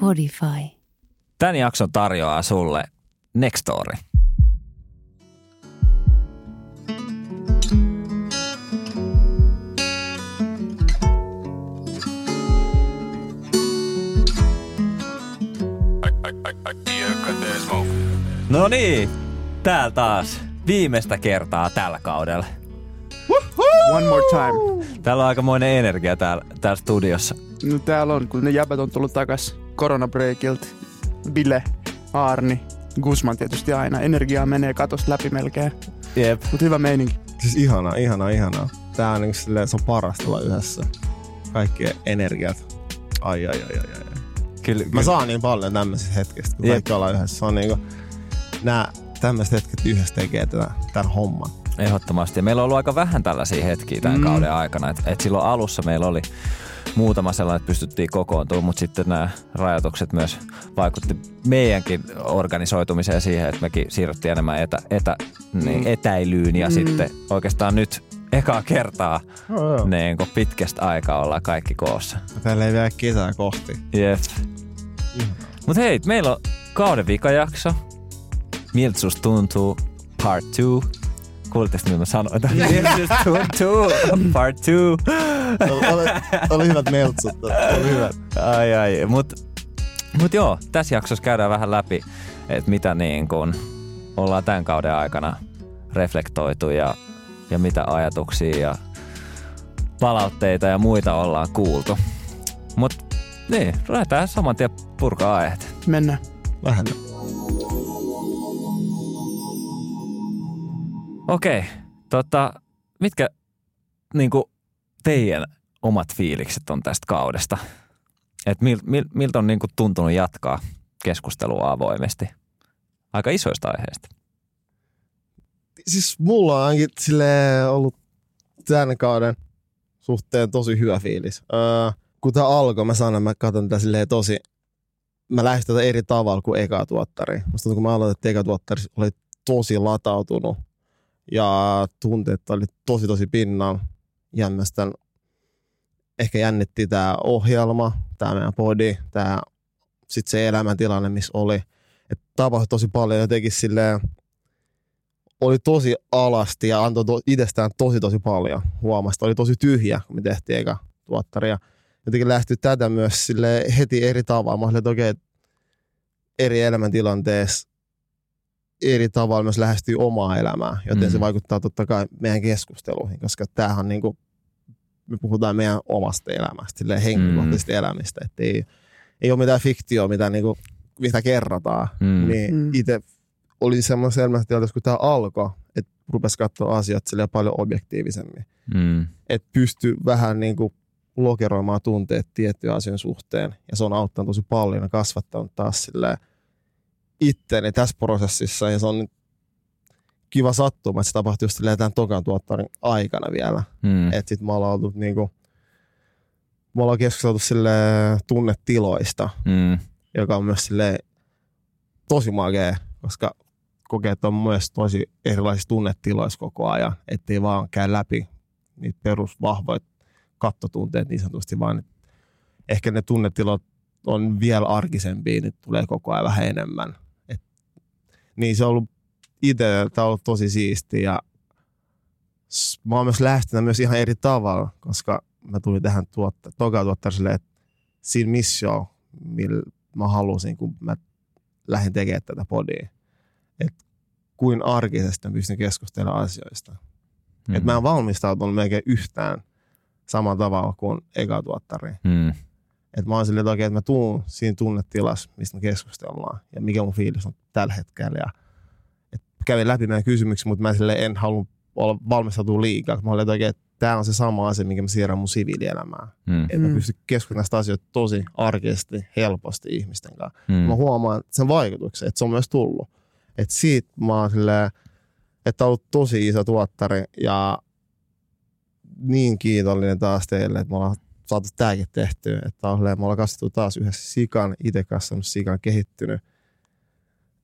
Podify. Tämän jakson tarjoaa sulle Nextory. No niin, täällä taas viimeistä kertaa tällä kaudella. One more time. Täällä on aikamoinen energia täällä, täällä studiossa. No täällä on, kun ne jäbät on tullut takas koronabreakilta. Bile, Arni, Guzman tietysti aina. Energiaa menee katosta läpi melkein. Jep. Mutta hyvä meininki. Siis ihana, ihana, ihana. Tää on, niin silleen, se on parasta olla yhdessä. Kaikki energiat. Ai, ai, ai, ai, ai. Kyllä, Mä kyllä. saan niin paljon tämmöisistä hetkistä, kun Jep. kaikki ollaan yhdessä. Se on niinku, nää tämmöiset hetket yhdessä tekee tätä, tämän homman. Ehdottomasti. Ja meillä on ollut aika vähän tällaisia hetkiä tämän mm. kauden aikana. Et, et silloin alussa meillä oli muutama sellainen, että pystyttiin kokoontumaan, mutta sitten nämä rajoitukset myös vaikutti meidänkin organisoitumiseen siihen, että mekin siirryttiin enemmän etä, etä, niin etäilyyn ja mm. sitten oikeastaan nyt ekaa kertaa Joo, joo. niin kun pitkästä aikaa ollaan kaikki koossa. Täällä ei vielä kesää kohti. Jep. Mutta hei, meillä on kauden vikajakso. Miltä tuntuu? Part 2. Kuulitteko, mitä mä sanoin? Part 2. Oli, oli, hyvät meltsut. Oli hyvät. Ai ai, mut, mut joo, tässä jaksossa käydään vähän läpi, että mitä niin kun ollaan tämän kauden aikana reflektoitu ja, ja mitä ajatuksia ja palautteita ja muita ollaan kuultu. Mut niin, ruvetaan saman tien purkaa aiheet. Mennään. Vähän. Okei, tota, mitkä niinku teidän omat fiilikset on tästä kaudesta? Et mil, mil, miltä on niinku tuntunut jatkaa keskustelua avoimesti? Aika isoista aiheista. Siis mulla on ainakin silleen ollut tämän kauden suhteen tosi hyvä fiilis. Öö, kun tää alkoi, mä sanon, mä katson tätä silleen tosi, mä lähestyn tätä eri tavalla kuin eka tuottari. Musta tuntuu, kun mä aloitin, että eka tuottari oli tosi latautunut ja tunteet oli tosi tosi pinnalla. Ja ehkä jännitti tämä ohjelma, tämä meidän podi, tämä sitten se elämäntilanne, missä oli. Että tapahtui tosi paljon jotenkin silleen, oli tosi alasti ja antoi to, itsestään tosi tosi paljon. Huomasi, että oli tosi tyhjä, kun me tehtiin eka tuottari. Ja jotenkin lähti tätä myös sille heti eri tavalla. Mä olin, että okei, eri elämäntilanteessa eri tavalla myös lähestyy omaa elämää, joten Mm. se vaikuttaa totta kai meidän keskusteluihin, koska tämähän on niin kuin, me puhutaan meidän omasta elämästä, silleen henkilökohtaisista elämistä, että ei, ei ole mitään fiktioa, mitä, niin kuin, mitä kerrotaan. Mm. Niin Mm. itse oli semmoinen elämäntilanteessa, kun tämä alkoi, että rupesi katsoa asiat silleen paljon objektiivisemmin. Mm. Että pystyi vähän niin kuin lokeroimaan tunteet tiettyjen asioiden suhteen. Ja se on auttanut tosi paljon ja kasvattanut taas silleen itteeni tässä prosessissa. Ja se on kiva sattuma, että se tapahtui just tämän tokan tuottarin aikana vielä. Mm. Että sit me ollaan oltu niinku, me ollaan keskusteltu silleen tunnetiloista Mm. joka on myös sille tosi makea, koska kokee, että on myös tosi erilaisissa tunnetiloissa koko ajan, ettei vaan käy läpi niitä perusvahvoja kattotunteet niin sanotusti, vaan ehkä ne tunnetilat on vielä arkisempia, niin tulee koko ajan vähän enemmän. Et, niin se on ollut itse, tämä on ollut tosi siisti ja mä oon myös lähestynyt myös ihan eri tavalla, koska mä tulin tähän tuotta, toka tuottaa silleen, että siinä missio, millä mä halusin, kun mä lähdin tekemään tätä podia. Että kuin arkisesti mä pystyn keskustelemaan asioista. Mm. Että mä en valmistautunut melkein yhtään samalla tavalla kuin eka tuottari. Mm. Että mä oon silleen, että, okei, että mä tuun siinä tunnetilassa, mistä me keskustellaan ja mikä mun fiilis on tällä hetkellä. Ja, et kävin läpi meidän kysymyksiä, mutta mä silleen en halua olla valmistautua liikaa. Mä olin, että, että tämä on se sama asia, minkä mä siirrän mun siviilielämään. Mm. Että mä Mm. pystyn keskustelemaan näistä asioista tosi arkisesti, helposti ihmisten kanssa Mm. mä huomaan sen vaikutuksen, että se on myös tullut. Että siitä mä oon silleen, että on ollut tosi iso tuottari ja niin kiitollinen taas teille, että me ollaan saatu tääkin tehtyä. Että on silleen, me ollaan kasvattu taas yhdessä sikan, itse kasvanut sikan, kehittynyt.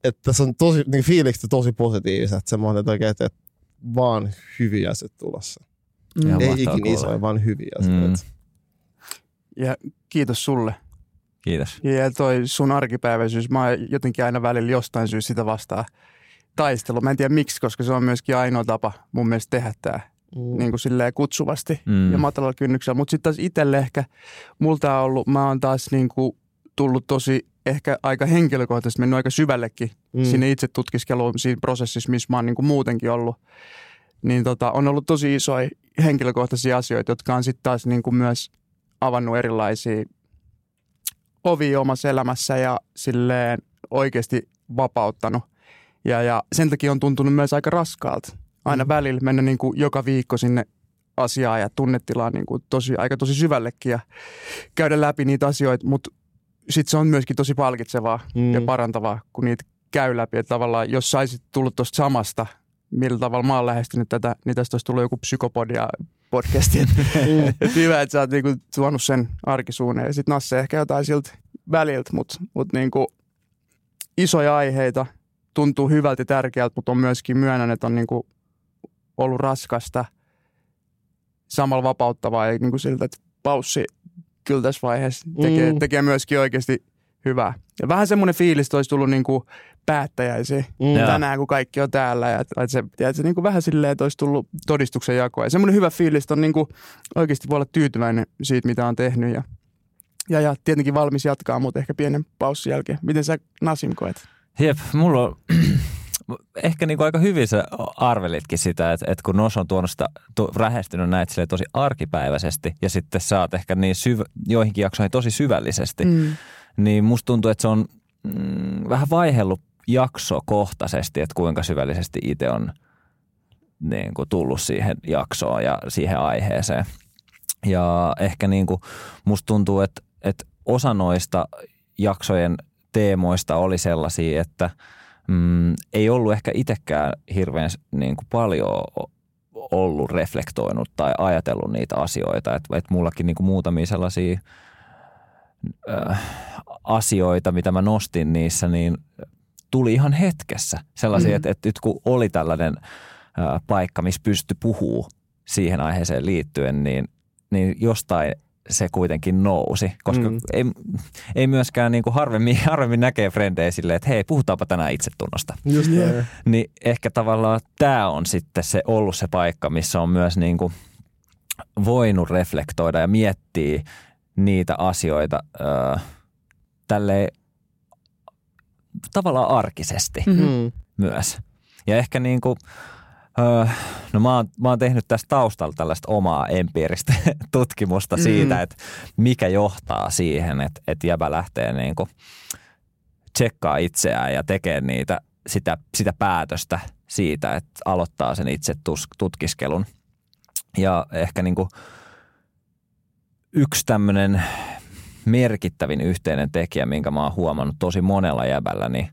Että tässä on tosi, niin fiilikset on tosi positiiviset. Semmoinen, että, oikein, että, että vaan hyviä asioita tulossa. Mm. Ei mahtavaa ikin kuulla. isoja, vaan hyviä asioita. Mm. Ja kiitos sulle. Kiitos. Ja toi sun arkipäiväisyys, mä oon jotenkin aina välillä jostain syystä sitä vastaan taistelu. Mä en tiedä miksi, koska se on myöskin ainoa tapa mun mielestä tehdä tämä. Niin kuin silleen kutsuvasti Mm. ja matalalla kynnyksellä. Mutta sitten taas itselle ehkä, multa on ollut, mä oon taas niin kuin tullut tosi ehkä aika henkilökohtaisesti, mennyt aika syvällekin Mm. sinne itse tutkiskeluun siinä prosessissa, missä mä oon niin kuin muutenkin ollut. Niin tota, on ollut tosi isoja henkilökohtaisia asioita, jotka on sitten taas niin kuin myös avannut erilaisia ovia omassa elämässä ja silleen oikeasti vapauttanut. Ja, ja sen takia on tuntunut myös aika raskaalta aina Mm. välillä mennä niin kuin joka viikko sinne asiaan ja tunnetilaan niin kuin tosi, aika tosi syvällekin ja käydä läpi niitä asioita, mutta sitten se on myöskin tosi palkitsevaa Mm. ja parantavaa, kun niitä käy läpi. Että tavallaan, jos saisit tullut tuosta samasta, millä tavalla mä oon lähestynyt tätä, niin tästä olisi tullut joku psykopodia podcasti. Mm. et hyvä, että sä oot niinku tuonut sen arkisuuneen. Ja sitten Nasse ehkä jotain siltä väliltä, mutta mut niinku isoja aiheita, tuntuu hyvältä ja tärkeältä, mutta on myöskin myönnän, että on niinku ollut raskasta, samalla vapauttavaa ja niinku siltä, että paussi kyllä tässä vaiheessa tekee, Mm. tekee myöskin oikeasti hyvää. Ja vähän semmoinen fiilis, että olisi tullut niinku päättäjäisiä Mm. Joo. tänään, kun kaikki on täällä. Ja, että se, tiedätkö, niin kuin vähän silleen, että olisi tullut todistuksen jakoa. Ja semmoinen hyvä fiilis, että on niin kuin, oikeasti voi olla tyytyväinen siitä, mitä on tehnyt. Ja, ja, ja tietenkin valmis jatkaa, mutta ehkä pienen paussin jälkeen. Miten sä Nasim koet? Jep, mulla on ehkä niinku aika hyvin sä arvelitkin sitä, että, että kun Nos on tuonut sitä, tu, rähestynyt näitä silleen tosi arkipäiväisesti ja sitten sä oot ehkä niin syv, joihinkin jaksoihin tosi syvällisesti, mm. niin musta tuntuu, että se on mm, vähän vaihellut jaksokohtaisesti, että kuinka syvällisesti itse on niin kuin tullut siihen jaksoon ja siihen aiheeseen. Ja ehkä niin kuin musta tuntuu, että, että osa noista jaksojen teemoista oli sellaisia, että mm, ei ollut ehkä itsekään hirveän niin kuin paljon ollut reflektoinut tai ajatellut niitä asioita. Että et mullakin niin kuin muutamia sellaisia äh, asioita, mitä mä nostin niissä, niin tuli ihan hetkessä. Sellaisia, Mm. että, että nyt kun oli tällainen äh, paikka, missä pystyi puhuu siihen aiheeseen liittyen, niin, niin jostain se kuitenkin nousi, koska Mm. ei, ei myöskään niin kuin harvemmin, harvemmin näkee frendejä silleen, että hei, puhutaanpa tänään itsetunnosta. Just Jep. näin. Niin ehkä tavallaan tämä on sitten se ollut se paikka, missä on myös niin kuin voinut reflektoida ja miettiä niitä asioita ö, tälleen tavallaan arkisesti Mm. myös. Ja ehkä niin kuin, öö, no mä oon, mä oon tehnyt tästä taustalla tällaista omaa empiiristä tutkimusta Mm. siitä, että mikä johtaa siihen, että, että jäbä lähtee niin kuin tsekkaa itseään ja tekee niitä, sitä, sitä päätöstä siitä, että aloittaa sen itse tutkiskelun. Ja ehkä niin kuin yksi tämmöinen merkittävin yhteinen tekijä, minkä mä oon huomannut tosi monella jäbällä, niin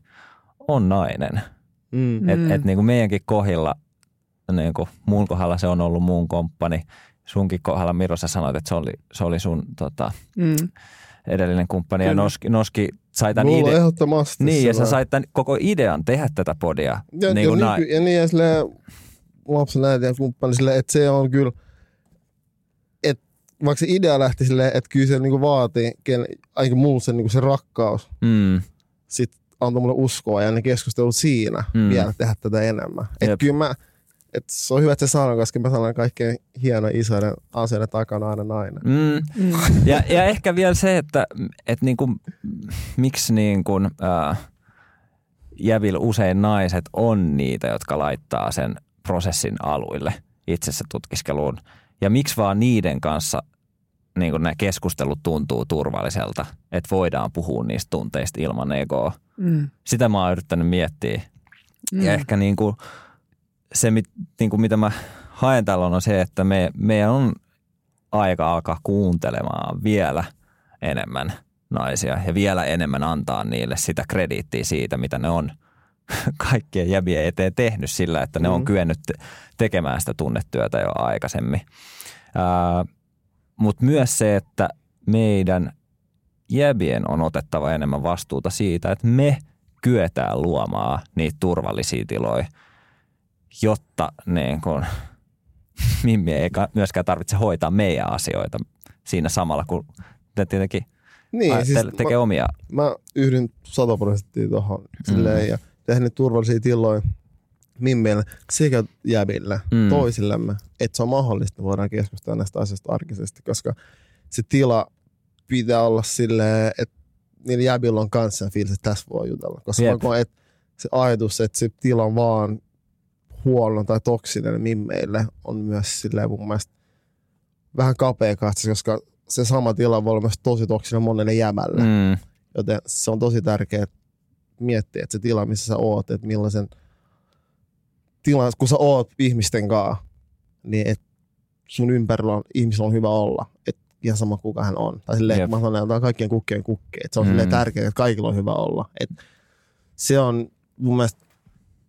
on nainen. Mm. Mm. Et, et niin kuin meidänkin kohdilla, niin kuin mun kohdalla se on ollut mun komppani. Sunkin kohdalla Miro sä sanoit, että se oli, se oli sun tota, Mm. edellinen kumppani. Ja Kyllä. Noski, Noski sai tämän Mulla ehdottomasti Niin, ja sä sait tämän koko idean tehdä tätä podia. Ja, niin kuin ja, niin, ja niin, ja silleen, lapsen äiti ja kumppani silleen, että se on kyllä, että vaikka se idea lähti silleen, että kyllä se niinku vaatii, ken, ainakin mulla se, niinku se rakkaus, Mm, sit antoi mulle uskoa ja ne keskustelut siinä Mm. vielä tehdä tätä enemmän. Jep. Et kyllä mä, et se on hyvä, että se sanoo, koska mä sanon kaikkein hienoja isoiden asioiden takana aina nainen. mm. Mm. Ja, ja ehkä vielä se, että et niin kuin, miksi niin kuin, äh, jävillä usein naiset on niitä, jotka laittaa sen prosessin aluille itsessä tutkiskeluun. Ja miksi vaan niiden kanssa niin nämä keskustelut tuntuu turvalliselta, että voidaan puhua niistä tunteista ilman egoa. Mm. Sitä mä oon yrittänyt miettiä. Mm. Ja ehkä niin kuin se, mit, niin kuin mitä mä haen tällä on se, että me, meidän on aika alkaa kuuntelemaan vielä enemmän naisia ja vielä enemmän antaa niille sitä krediittiä siitä, mitä ne on kaikkien jäbien eteen tehnyt sillä, että ne on Mm. kyennyt te- tekemään sitä tunnetyötä jo aikaisemmin. Mutta myös se, että meidän jäbien on otettava enemmän vastuuta siitä, että me kyetään luomaan niitä turvallisia tiloja jotta niin kun, Mimmi ei myöskään tarvitse hoitaa meidän asioita siinä samalla, kun te tietenkin niin, siis tekee mä, omia. Mä yhdyn sataprosenttia tuohon mm. ja tehnyt turvallisia tiloja Mimmeille sekä jäbille, mm. toisillemme, että se on mahdollista, voidaan keskustella näistä asioista arkisesti, koska se tila pitää olla silleen, että niillä jäbillä on kanssa fiilis, että tässä voi jutella. Koska yep. mä koen, että se ajatus, että se tila on vaan huono tai toksinen mimmeille on myös silleen mun mielestä vähän kapea katse, koska se sama tila voi olla myös tosi toksinen monelle jämälle. Mm. Joten se on tosi tärkeää miettiä, että se tila, missä sä oot, että millaisen tilan, kun sä oot ihmisten kanssa, niin että sun ympärillä on, ihmisillä on hyvä olla. Et ihan sama kuka hän on. Tai silleen, yep. mä sanon, että on kaikkien kukkien kukki. Et se on mm. tärkeää, että kaikilla on hyvä olla. Et se on mun mielestä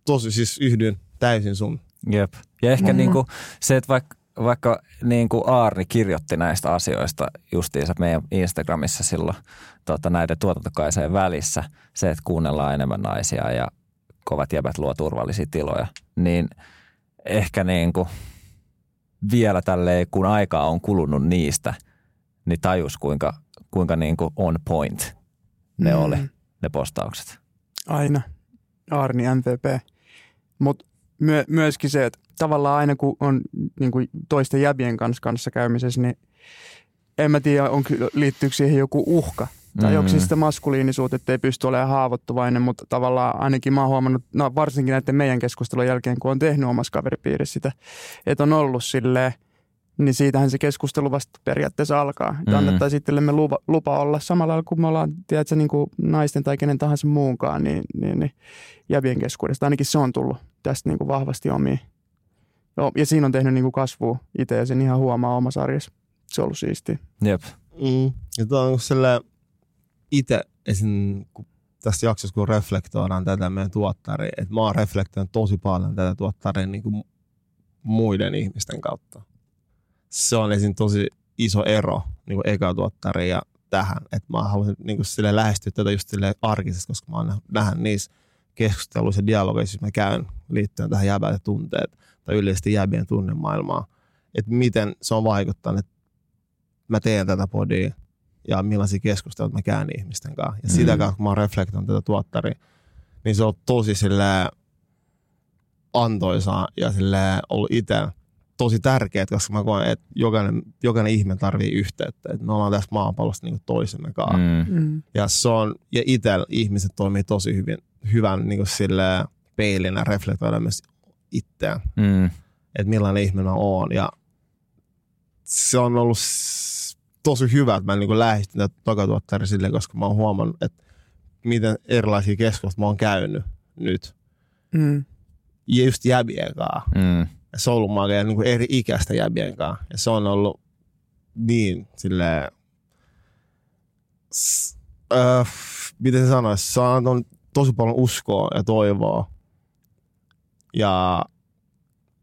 tosi, siis yhdyn täysin sun. Jep. Ja ehkä mm-hmm. niinku se, että vaikka vaikka niin kuin Aarni kirjoitti näistä asioista justiinsa meidän Instagramissa silloin tota, näiden tuotantokaiseen välissä, se, että kuunnellaan enemmän naisia ja kovat jäbät luo turvallisia tiloja, niin ehkä niin kuin vielä tälleen, kun aikaa on kulunut niistä, niin tajus kuinka, kuinka niin kuin on point ne mm. oli, ne postaukset. Aina. Arni MVP. Mutta myö, myöskin se, että tavallaan aina kun on niin kuin toisten jäbien kanssa, kanssa käymisessä, niin en mä tiedä, on, liittyykö siihen joku uhka. Tai mm. onko se sitä maskuliinisuutta, että ei pysty olemaan haavoittuvainen, mutta tavallaan ainakin mä oon huomannut, no varsinkin näiden meidän keskustelun jälkeen, kun on tehnyt omassa kaveripiirissä sitä, että on ollut silleen – niin siitähän se keskustelu vasta periaatteessa alkaa. Mm. Mm-hmm. Annettaisiin itsellemme lupa, lupa olla samalla lailla kuin me ollaan, tiedätkö, niin kuin naisten tai kenen tahansa muunkaan, niin, niin, niin jävien keskuudesta. Ainakin se on tullut tästä niin kuin vahvasti omiin. Joo, ja siinä on tehnyt niin kuin kasvua itse ja sen ihan huomaa omassa arjessa. Se on ollut siistiä. Jep. Mm. Ja tuo on sille itse esim. kun tässä jaksossa, kun reflektoidaan tätä meidän tuottaria, että mä oon reflektoinut tosi paljon tätä tuottaria niin kuin muiden ihmisten kautta se on esim. tosi iso ero niin kuin eka tuottari ja tähän. Että mä haluaisin niin kuin sille lähestyä tätä just sille arkisesti, koska mä oon nähnyt niissä keskusteluissa ja dialogeissa, mä käyn liittyen tähän jäbään tunteet tai yleisesti jäbien tunnemaailmaa. Että miten se on vaikuttanut, että mä teen tätä podia ja millaisia keskusteluja mä käyn ihmisten kanssa. Ja mm. sitä kautta, kun mä oon reflektoinut tätä tuottaria, niin se on tosi sille antoisaa ja sille ollut itse tosi tärkeää, koska mä koen, että jokainen, jokainen ihminen tarvii yhteyttä. Että me ollaan tässä maapallossa niin toisemme kanssa. Mm. mm. Ja se on, ja itse ihmiset toimii tosi hyvin, hyvän niin kuin sille peilinä reflektoida myös itseään. Mm. Että millainen ihminen mä oon. Ja se on ollut tosi hyvä, että mä niin lähestyn tätä tokatuottaria silleen, koska mä oon huomannut, että miten erilaisia keskusteluja mä oon käynyt nyt. Mm. Ja just jäbien kanssa. Mm soulumagia niin kuin eri ikäistä jäbien kanssa. Ja se on ollut niin silleen, s- äh, miten se sanoisi, se on tosi paljon uskoa ja toivoa. Ja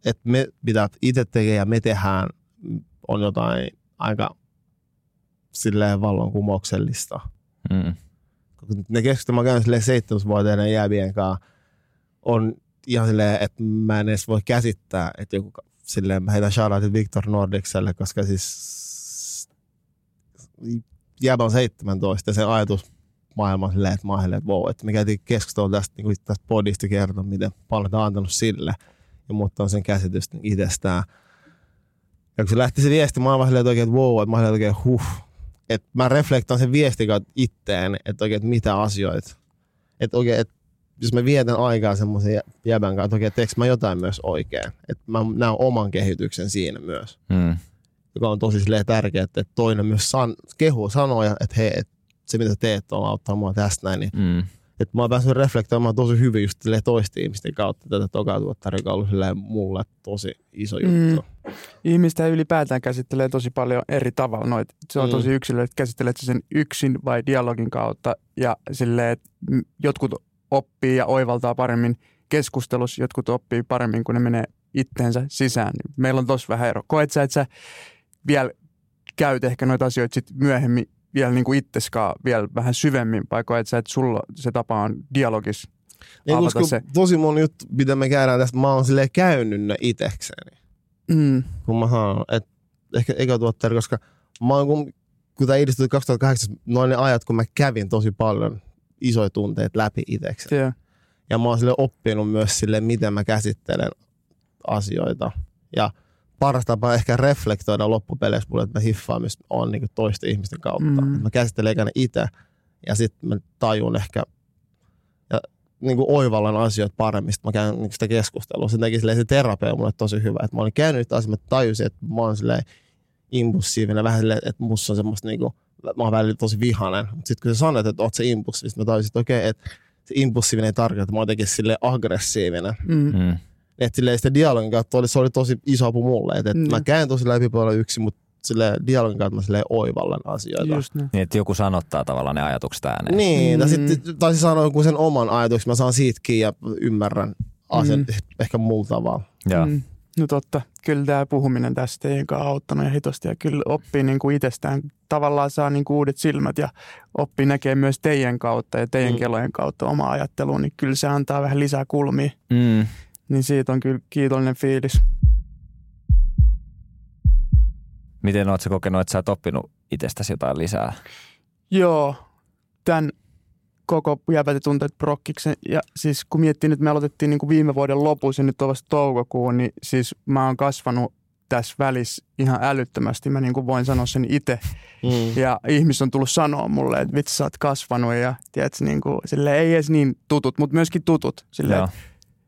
että me pitää itse tekee ja me tehdään on jotain aika silleen vallankumouksellista. Mm. Ne keskustelut, mä käyn silleen seitsemäsvuotiaiden jäävien kanssa, on ihan silleen, että mä en edes voi käsittää, että joku silleen, mä heitän shoutoutit Victor Nordicselle, koska siis jääpä on 17 ja se ajatus maailma silleen, että mä että wow, että me käytiin keskustelua tästä, niin tästä podista kertoa, miten paljon tämä on antanut sille ja muuttaa sen käsitystä itsestään. Ja kun se lähti se viesti, mä oon silleen, että oikein, että wow, että mä oon oikein, huh, että mä reflektoin sen viestin kautta itteen, että oikein, että mitä asioita. Että oikein, että jos mä vietän aikaa semmoisen jäbän kanssa, että okei, mä jotain myös oikein. Että mä näen oman kehityksen siinä myös. Mm. Joka on tosi tärkeää, että toinen myös san, kehu sanoja, että hei, että se mitä teet on auttaa mua tästä näin. Niin, mm. että mä oon päässyt reflektoimaan tosi hyvin just toisten ihmisten kautta tätä tokaa tuottaria, joka on ollut mulle tosi iso juttu. Mm. Ihmistä ylipäätään käsittelee tosi paljon eri tavalla. Noit. Se on mm. tosi yksilö, että käsittelet sen yksin vai dialogin kautta. Ja silleen, että jotkut oppii ja oivaltaa paremmin keskustelussa, jotkut oppii paremmin, kun ne menee itteensä sisään. Meillä on tosi vähän ero. Koet sä, että sä vielä käyt ehkä noita asioita sit myöhemmin vielä niin kuin itseskaan vielä vähän syvemmin, vai koet sä, että sulla se tapa on dialogis Niin, koska se. tosi moni juttu, mitä me käydään tästä, mä oon silleen käynyt ne itekseni. Mm. Kun mä sanon, että ehkä eka tuottaja, koska mä oon, kun, kun tämä edistyi 2008, noin ne ajat, kun mä kävin tosi paljon isoja tunteita läpi itekseni. Yeah. Ja mä oon sille oppinut myös sille, miten mä käsittelen asioita. Ja paras tapa ehkä reflektoida loppupeleissä mulle, että mä hiffaan myös on niin toisten ihmisten kautta. Mm. Mä käsittelen ekana itse ja sitten mä tajun ehkä ja niin kuin oivallan asioita paremmin. Sitten mä käyn niin sitä keskustelua. Sen takia silleen se terapia on mulle tosi hyvä. Että mä olin käynyt niitä asioita, mä tajusin, että mä oon silleen impulsiivinen, vähän silleen, että musta on semmoista niin kuin, mä oon välillä tosi vihainen. Mutta sitten kun sä sanoit, että oot se impulsiivinen, mä tajusin, että okei, että se impulsiivinen ei tarkoita, että mä oon jotenkin silleen aggressiivinen. Mm. Mm. Että silleen sitä dialogin kautta oli, se oli tosi iso apu mulle. Että, että Mm. mä käyn tosi läpi paljon yksin, mutta sille dialogin kautta mä silleen oivallan asioita. Just näin. Niin, että joku sanottaa tavallaan ne ajatukset ääneen. Niin, tai Mm. sitten taisi sanoa jonkun sen oman ajatuksen, mä saan siitä kiinni ja ymmärrän asian Mm. ehkä muulla tavalla. Joo. Mm. No totta, kyllä tämä puhuminen tästä kanssa on auttanut ja hitosti ja kyllä oppii niin kuin itsestään, tavallaan saa niin kuin uudet silmät ja oppii näkee myös teidän kautta ja teidän Mm. mm. kelojen kautta omaa ajatteluun, niin kyllä se antaa vähän lisää kulmia, Mm. Niin siitä on kyllä kiitollinen fiilis. Miten oot sä kokenut, että sä oot oppinut itsestäsi jotain lisää? Joo, tämän koko jäbät ja tunteet prokkiksen. Ja siis kun miettii nyt, me aloitettiin niin kuin viime vuoden lopussa ja nyt on vasta toukokuun, niin siis mä oon kasvanut tässä välissä ihan älyttömästi. Mä niin kuin voin sanoa sen itse. Mm. Ja ihmiset on tullut sanoa mulle, että vitsi sä oot kasvanut ja tiedätkö, niin kuin, sille ei edes niin tutut, mutta myöskin tutut. Sille, Joo.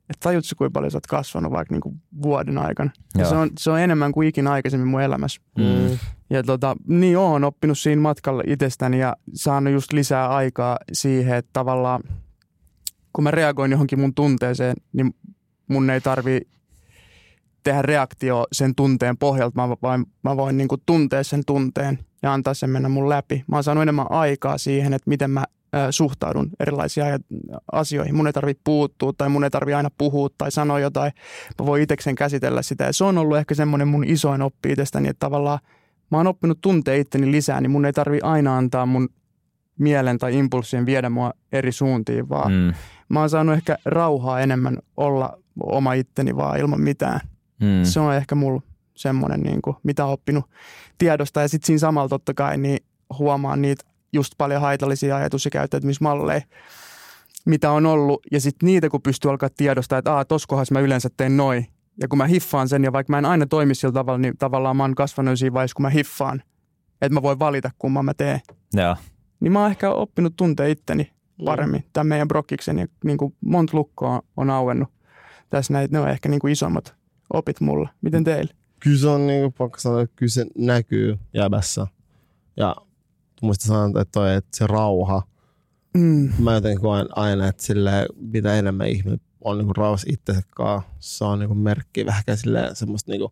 Että et tajutko kuinka paljon sä oot kasvanut vaikka niin kuin vuoden aikana. Ja Joo. se, on, se on enemmän kuin ikinä aikaisemmin mun elämässä. Mm. Ja tota, niin oon oppinut siinä matkalla itsestäni ja saanut just lisää aikaa siihen, että tavallaan kun mä reagoin johonkin mun tunteeseen, niin mun ei tarvi tehdä reaktio sen tunteen pohjalta, mä, vaan mä voin niin tuntea sen tunteen ja antaa sen mennä mun läpi. Mä oon saanut enemmän aikaa siihen, että miten mä suhtaudun erilaisiin asioihin. Mun ei tarvitse puuttua tai mun ei tarvitse aina puhua tai sanoa jotain. Mä voin itsekseen käsitellä sitä ja se on ollut ehkä semmoinen mun isoin oppi itsestäni, että tavallaan mä oon oppinut tuntea itteni lisää, niin mun ei tarvi aina antaa mun mielen tai impulssien viedä mua eri suuntiin, vaan mm. Mä oon saanut ehkä rauhaa enemmän olla oma itteni vaan ilman mitään. Mm. Se on ehkä mulla semmoinen, niin kuin, mitä oppinut tiedosta. Ja sitten siinä samalla totta kai niin huomaa niitä just paljon haitallisia ajatus- ja käyttäytymismalleja, mitä on ollut. Ja sitten niitä, kun pystyy alkaa tiedostaa, että aah, tossa kohdassa mä yleensä teen noin. Ja kun mä hiffaan sen, ja vaikka mä en aina toimi sillä tavalla, niin tavallaan mä oon kasvanut siinä vaiheessa, kun mä hiffaan, että mä voin valita, kumman mä teen. Joo. Niin mä oon ehkä oppinut tuntea itteni paremmin tämän meidän brokkiksen, ja niin kuin monta lukkoa on auennut tässä näitä. Ne on ehkä niin kuin isommat opit mulla. Miten teille? Kyllä se on niin pakko sanoa, että kyllä se näkyy jäbässä. Ja muista sanoa, että, toi, että se rauha, Mm. mä jotenkin koen aina, että sille, mitä enemmän ihminen on niin rauhassa itsensä kanssa, se on niin merkki vähän silleen semmoista, niin kuin,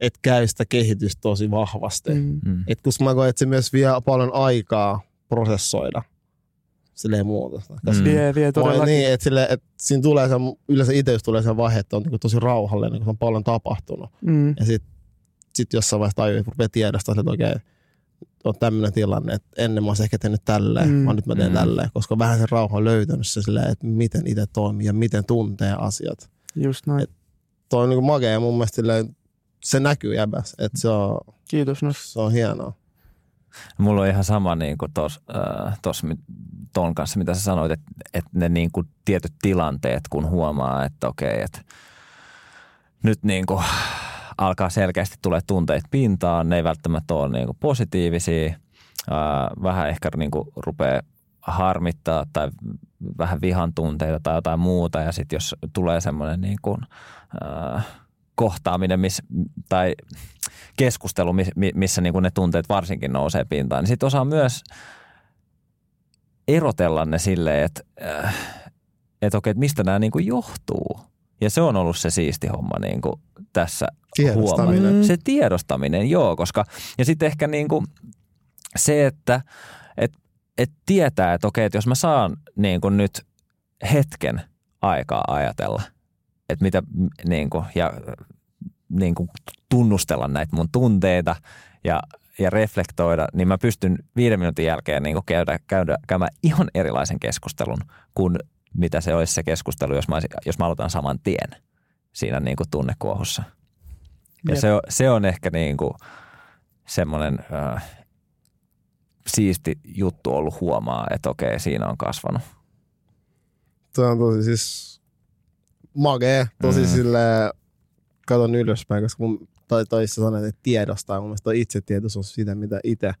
että käy sitä kehitystä tosi vahvasti. Mm. Mm. Et koska mä koen, että se myös vie paljon aikaa prosessoida silleen muutosta. Mm. Mm. Vie, vie todellakin. Niin, että, sille, että siinä tulee se, yleensä itse jos tulee se vaihe, että on niin tosi rauhallinen, kun on paljon tapahtunut. Mm. Ja sitten sit jossain vaiheessa tajuu, että rupeaa tiedostaa, että okei, on tämmöinen tilanne, että ennen mä olisin ehkä tehnyt tälleen, Mm. vaan nyt mä teen Mm. tälleen, koska vähän se rauha on löytänyt se silleen, että miten itse toimii ja miten tuntee asiat. Just noin. Et- Tuo on niin makea ja mun mielestä silleen, se näkyy jäbäs, että se on, Kiitos. No. se on hienoa. Mulla on ihan sama niin kuin tos, äh, tos, ton kanssa, mitä sä sanoit, että, että ne niin kuin tietyt tilanteet, kun huomaa, että okei, että nyt niin kuin alkaa selkeästi tulee tunteet pintaan, ne ei välttämättä ole niin kuin positiivisia, äh, vähän ehkä niin kuin rupeaa harmittaa tai vähän vihan tunteita tai jotain muuta ja sitten jos tulee semmoinen niin kuin, äh, kohtaaminen miss, tai keskustelu, miss, missä niin kuin ne tunteet varsinkin nousee pintaan, niin sitten osaa myös erotella ne silleen, että, äh, että okei, että mistä nämä niin kuin johtuu. Ja se on ollut se siisti homma niin kuin tässä Tiedostaminen. Mm. Se tiedostaminen, joo, koska ja sitten ehkä niin kuin se, että et, et tietää, että okei, että jos mä saan niin kuin nyt hetken aikaa ajatella, että mitä niin kuin, ja niin kuin tunnustella näitä mun tunteita ja, ja reflektoida, niin mä pystyn viiden minuutin jälkeen niin kuin käydä, käydä, käymään ihan erilaisen keskustelun kuin mitä se olisi se keskustelu, jos mä, jos mä aloitan saman tien siinä niin kuin tunnekuohussa. Ja Jep. se on, se on ehkä niin kuin semmoinen äh, siisti juttu ollut huomaa, että okei, siinä on kasvanut. Tuo on tosi siis magee, tosi Mm. silleen, katon ylöspäin, koska mun, tai toissa sanoit, että tiedostaa. Mun mielestä toi itsetietoisuus on sitä, mitä itse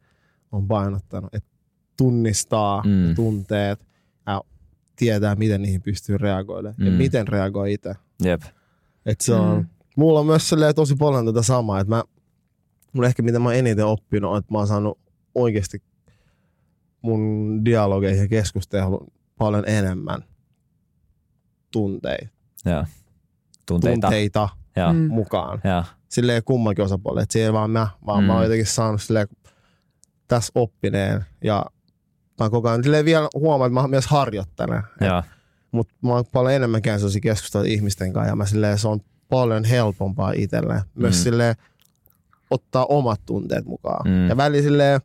on painottanut. Että tunnistaa mm. tunteet ja tietää, miten niihin pystyy reagoimaan. Mm. Ja Mm. miten reagoi itse. Jep. Et se on, Mm. mulla on myös tosi paljon tätä samaa, että mä, mulla ehkä mitä mä oon eniten oppinut on, että mä oon saanut oikeasti mun dialogeihin ja keskusteluun paljon enemmän tunteita, Joo. Tunteita. tunteita Joo. Mm. mukaan. Joo. Silleen kummankin osapuolelle, että se ei vaan mä, vaan Mm. mä oon jotenkin saanut silleen tässä oppineen ja mä koko ajan silleen vielä huomaan, että mä myös harjoittelen. Mutta mä oon paljon enemmän käynyt sellaisia keskusteluja ihmisten kanssa ja mä silleen, se on paljon helpompaa itselleen. Myös Mm. silleen ottaa omat tunteet mukaan. Mm. Ja väli silleen,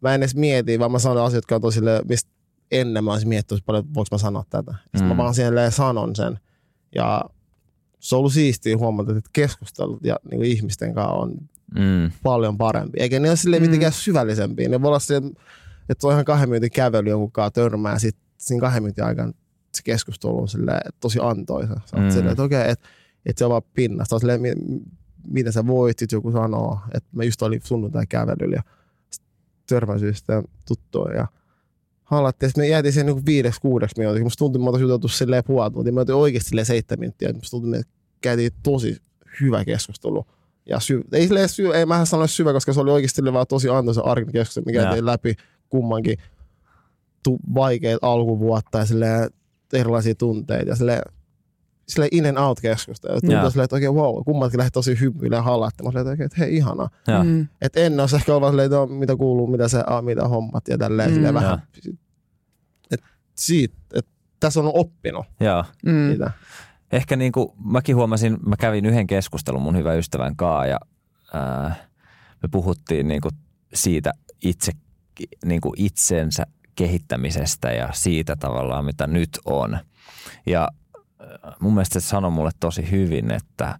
mä en edes mieti, vaan mä sanon asioita, jotka on tosi silleen, mistä ennen mä olisin miettinyt paljon, voiko mä sanoa tätä. Sitten Mm. mä vaan silleen sanon sen. Ja se on ollut siistiä huomata, että keskustelut ja niin kuin ihmisten kanssa on Mm. paljon parempi. Eikä ne ole silleen Mm. mitenkään syvällisempiä. Ne voi olla silleen, että se on ihan kahden minuutin kävely jonkun kanssa törmää ja sitten siinä kahden minuutin aikana se keskustelu on silleen, tosi antoisa. Sä Mm. silleen, että okei, että, että se on vaan pinnasta. On silleen, mi- miten sä voit, sit joku sanoo, että mä just olin sunnuntai kävelyllä ja törmäsin sitä tuttua ja halattiin. Sitten me jäätiin siihen niin viideksi, kuudeksi minuutiksi. Musta tuntui, että me oltiin juteltu silleen puolet tuntia. Me oltiin oikeasti silleen seitsemän minuuttia. Musta tuntui, että käytiin tosi hyvä keskustelu. Ja syy, ei, silleen syy, ei mä sano syvä, koska se oli oikeasti vaan tosi antoisa arkinen keskustelu. Me käytiin läpi kummankin tu- vaikeita alkuvuotta ja silleen erilaisia tunteita. Ja silleen, silleen in and out keskustelu. Joo. Tuntui silleen, että oikein wow, kummatkin lähti tosi hymyille ja halattamaan. Silleen, että oikein, että hei ihanaa. Joo. Mm. Et ennen olisi ehkä ollut silleen, että no, mitä kuuluu, mitä se, ah, mitä hommat ja tälleen, Mm. silleen Joo. vähän. Et siitä, että tässä on oppinut Joo. Mm. mitä. Ehkä niin kuin mäkin huomasin, mä kävin yhden keskustelun mun hyvän ystävän kanssa ja ää, me puhuttiin niin kuin siitä itse, niin kuin itsensä kehittämisestä ja siitä tavallaan, mitä nyt on. Ja ää, mun mielestä se sanoi mulle tosi hyvin, että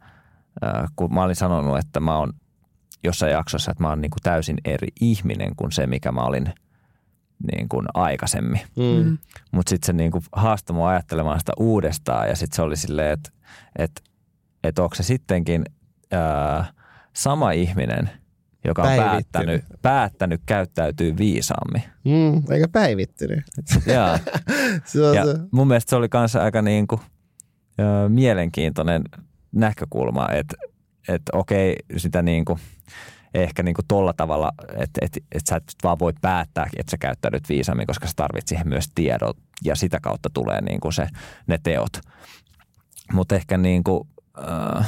ää, kun mä olin sanonut, että mä oon jossain jaksossa, että mä oon niin kuin täysin eri ihminen kuin se, mikä mä olin niin kuin aikaisemmin. Mm. Mm. Mutta sitten se niinku haastoi mua ajattelemaan sitä uudestaan ja sitten se oli silleen, että et, et onko se sittenkin ää, sama ihminen, joka on päättänyt, päättänyt käyttäytyy viisaammin. Mm, eikä päivittynyt. ja, Se on ja se. mun mielestä se oli kanssa aika niinku, ää, mielenkiintoinen näkökulma, että et okei sitä niinku, ehkä niinku tolla tavalla, että et, et sä et vaan voi päättää, että sä käyttäydyt viisaammin, koska sä tarvitset siihen myös tiedot ja sitä kautta tulee niinku se, ne teot. Mutta ehkä niinku, äh,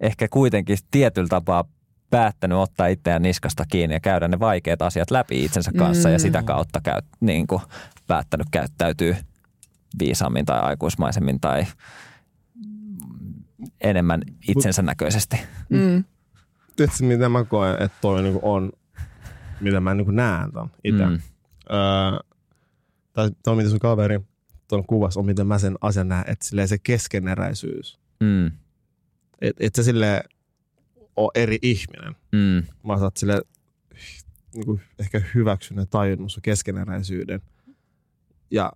ehkä kuitenkin tietyllä tapaa päättänyt ottaa itseään niskasta kiinni ja käydä ne vaikeat asiat läpi itsensä kanssa mm. ja Mm. sitä kautta käy, niin kuin päättänyt käyttäytyy viisaammin tai aikuismaisemmin tai enemmän itsensä näköisesti. Mm. Tiedätkö, mitä mä koen, että toi niinku on, mitä mä niinku näen ton itse. Mm. Mm. Öö, tai toi, mitä sun kaveri tuon kuvassa on, miten mä sen asian näen, että se keskeneräisyys. Mm. Että et sä silleen ole eri ihminen. Mm. Mä saat sille niinku ehkä hyväksynyt ja tajunnut sun keskeneräisyyden. Ja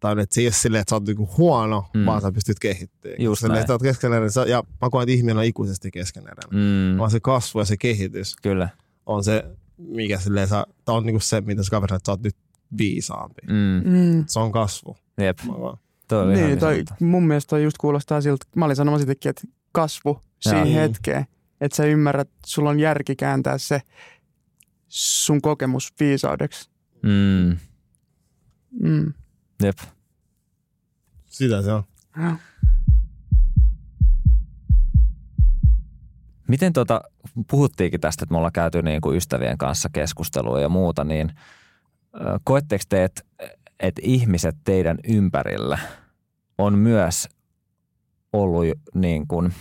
tai että se ei ole silleen, että sä oot niinku huono, Mm. vaan sä pystyt kehittymään. Just silleen, näin. että sä oot keskeneräinen. Sä- Ja mä koen, että ihminen on ikuisesti keskeneräinen. Mm. Vaan se kasvu ja se kehitys Kyllä. on se, mikä silleen, sä, tää on niinku se, mitä sä kaveri sanoo, että sä oot nyt viisaampi. Mm. Mm. Se on kasvu. Jep. Mä vaan- Toi Niin, toi, mun mielestä toi just kuulostaa siltä, mä olin sanomassa itsekin, että kasvu siihen Joo. hetkeen, että sä ymmärrät, sulla on järki kääntää se sun kokemus viisaudeksi. Mm. Mm. Jep. Sitä se on. Joo. Miten tota, puhuttiinkin tästä, että me ollaan käyty niin kuin ystävien kanssa keskustelua ja muuta, niin koetteko te, että, että ihmiset teidän ympärillä on myös ollut niin kuin,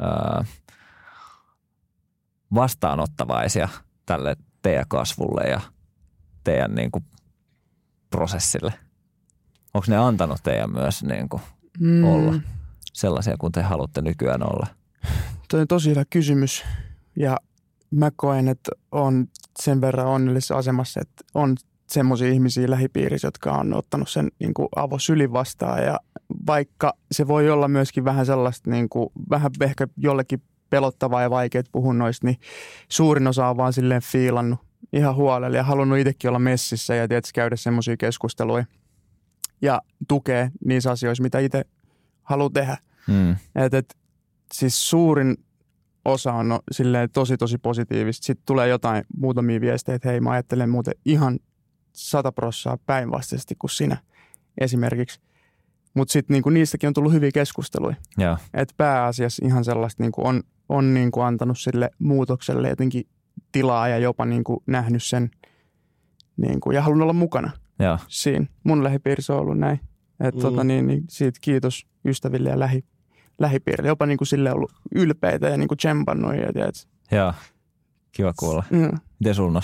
ö, vastaanottavaisia tälle teidän kasvulle ja teidän niin kuin prosessille? onko ne antanut teidän myös niin kuin Mm, olla sellaisia kuin te haluatte nykyään olla? Toi on tosi hyvä kysymys ja mä koen, että on sen verran onnellisessa asemassa, että on semmoisia ihmisiä lähipiirissä, jotka on ottanut sen niin kuin avosylin vastaan ja vaikka se voi olla myöskin vähän sellaista, niin kuin, vähän ehkä jollekin pelottavaa ja vaikeaa puhua noista, niin suurin osa on vaan silleen fiilannut ihan huolella ja halunnut itsekin olla messissä ja tietysti käydä semmoisia keskusteluja ja tukea niissä asioissa, mitä itse haluaa tehdä. Mm. Et, et, siis suurin osa on no, silleen tosi tosi positiivista. Sitten tulee jotain muutamia viestejä, että hei mä ajattelen muuten ihan sata prossaa päinvastaisesti kuin sinä esimerkiksi. Mutta sitten niinku, niistäkin on tullut hyviä keskusteluja. Joo. Et pääasiassa ihan sellaista niinku, on, on niinku, antanut sille muutokselle jotenkin tilaa ja jopa niinku, nähnyt sen niinku, ja halunnut olla mukana Joo. siinä. Mun lähipiirissä on ollut näin. Et, Mm. mm. tota, niin, niin, siitä kiitos ystäville ja lähi, lähipiirille. Jopa niin kuin sille ollut ylpeitä ja niin kuin tsempannut. Ja, Joo. Kiva kuulla. mm. Miten sun?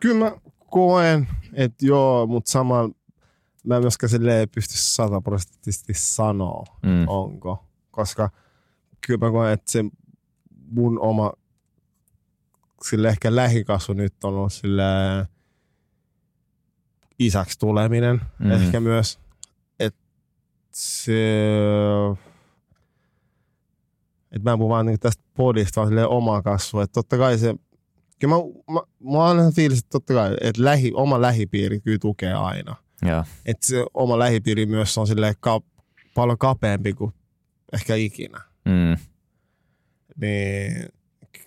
Kyllä mä koen, että joo, mutta samalla mä en myöskään silleen pysty sataprosenttisesti sanoa, Mm. onko. Koska kyllä mä koen, että se mun oma sille ehkä lähikasvu nyt on ollut sille isäksi tuleminen. Mm. Ehkä myös, että se että mä en puhu vaan niinku tästä podista, vaan omaa kasvua. Että totta kai se, kyllä mä, mä, mä aina fiilis, että totta kai, että lähi, oma lähipiiri kyllä tukee aina. Että se oma lähipiiri myös on silleen ka, paljon kapeampi kuin ehkä ikinä. Mm. Niin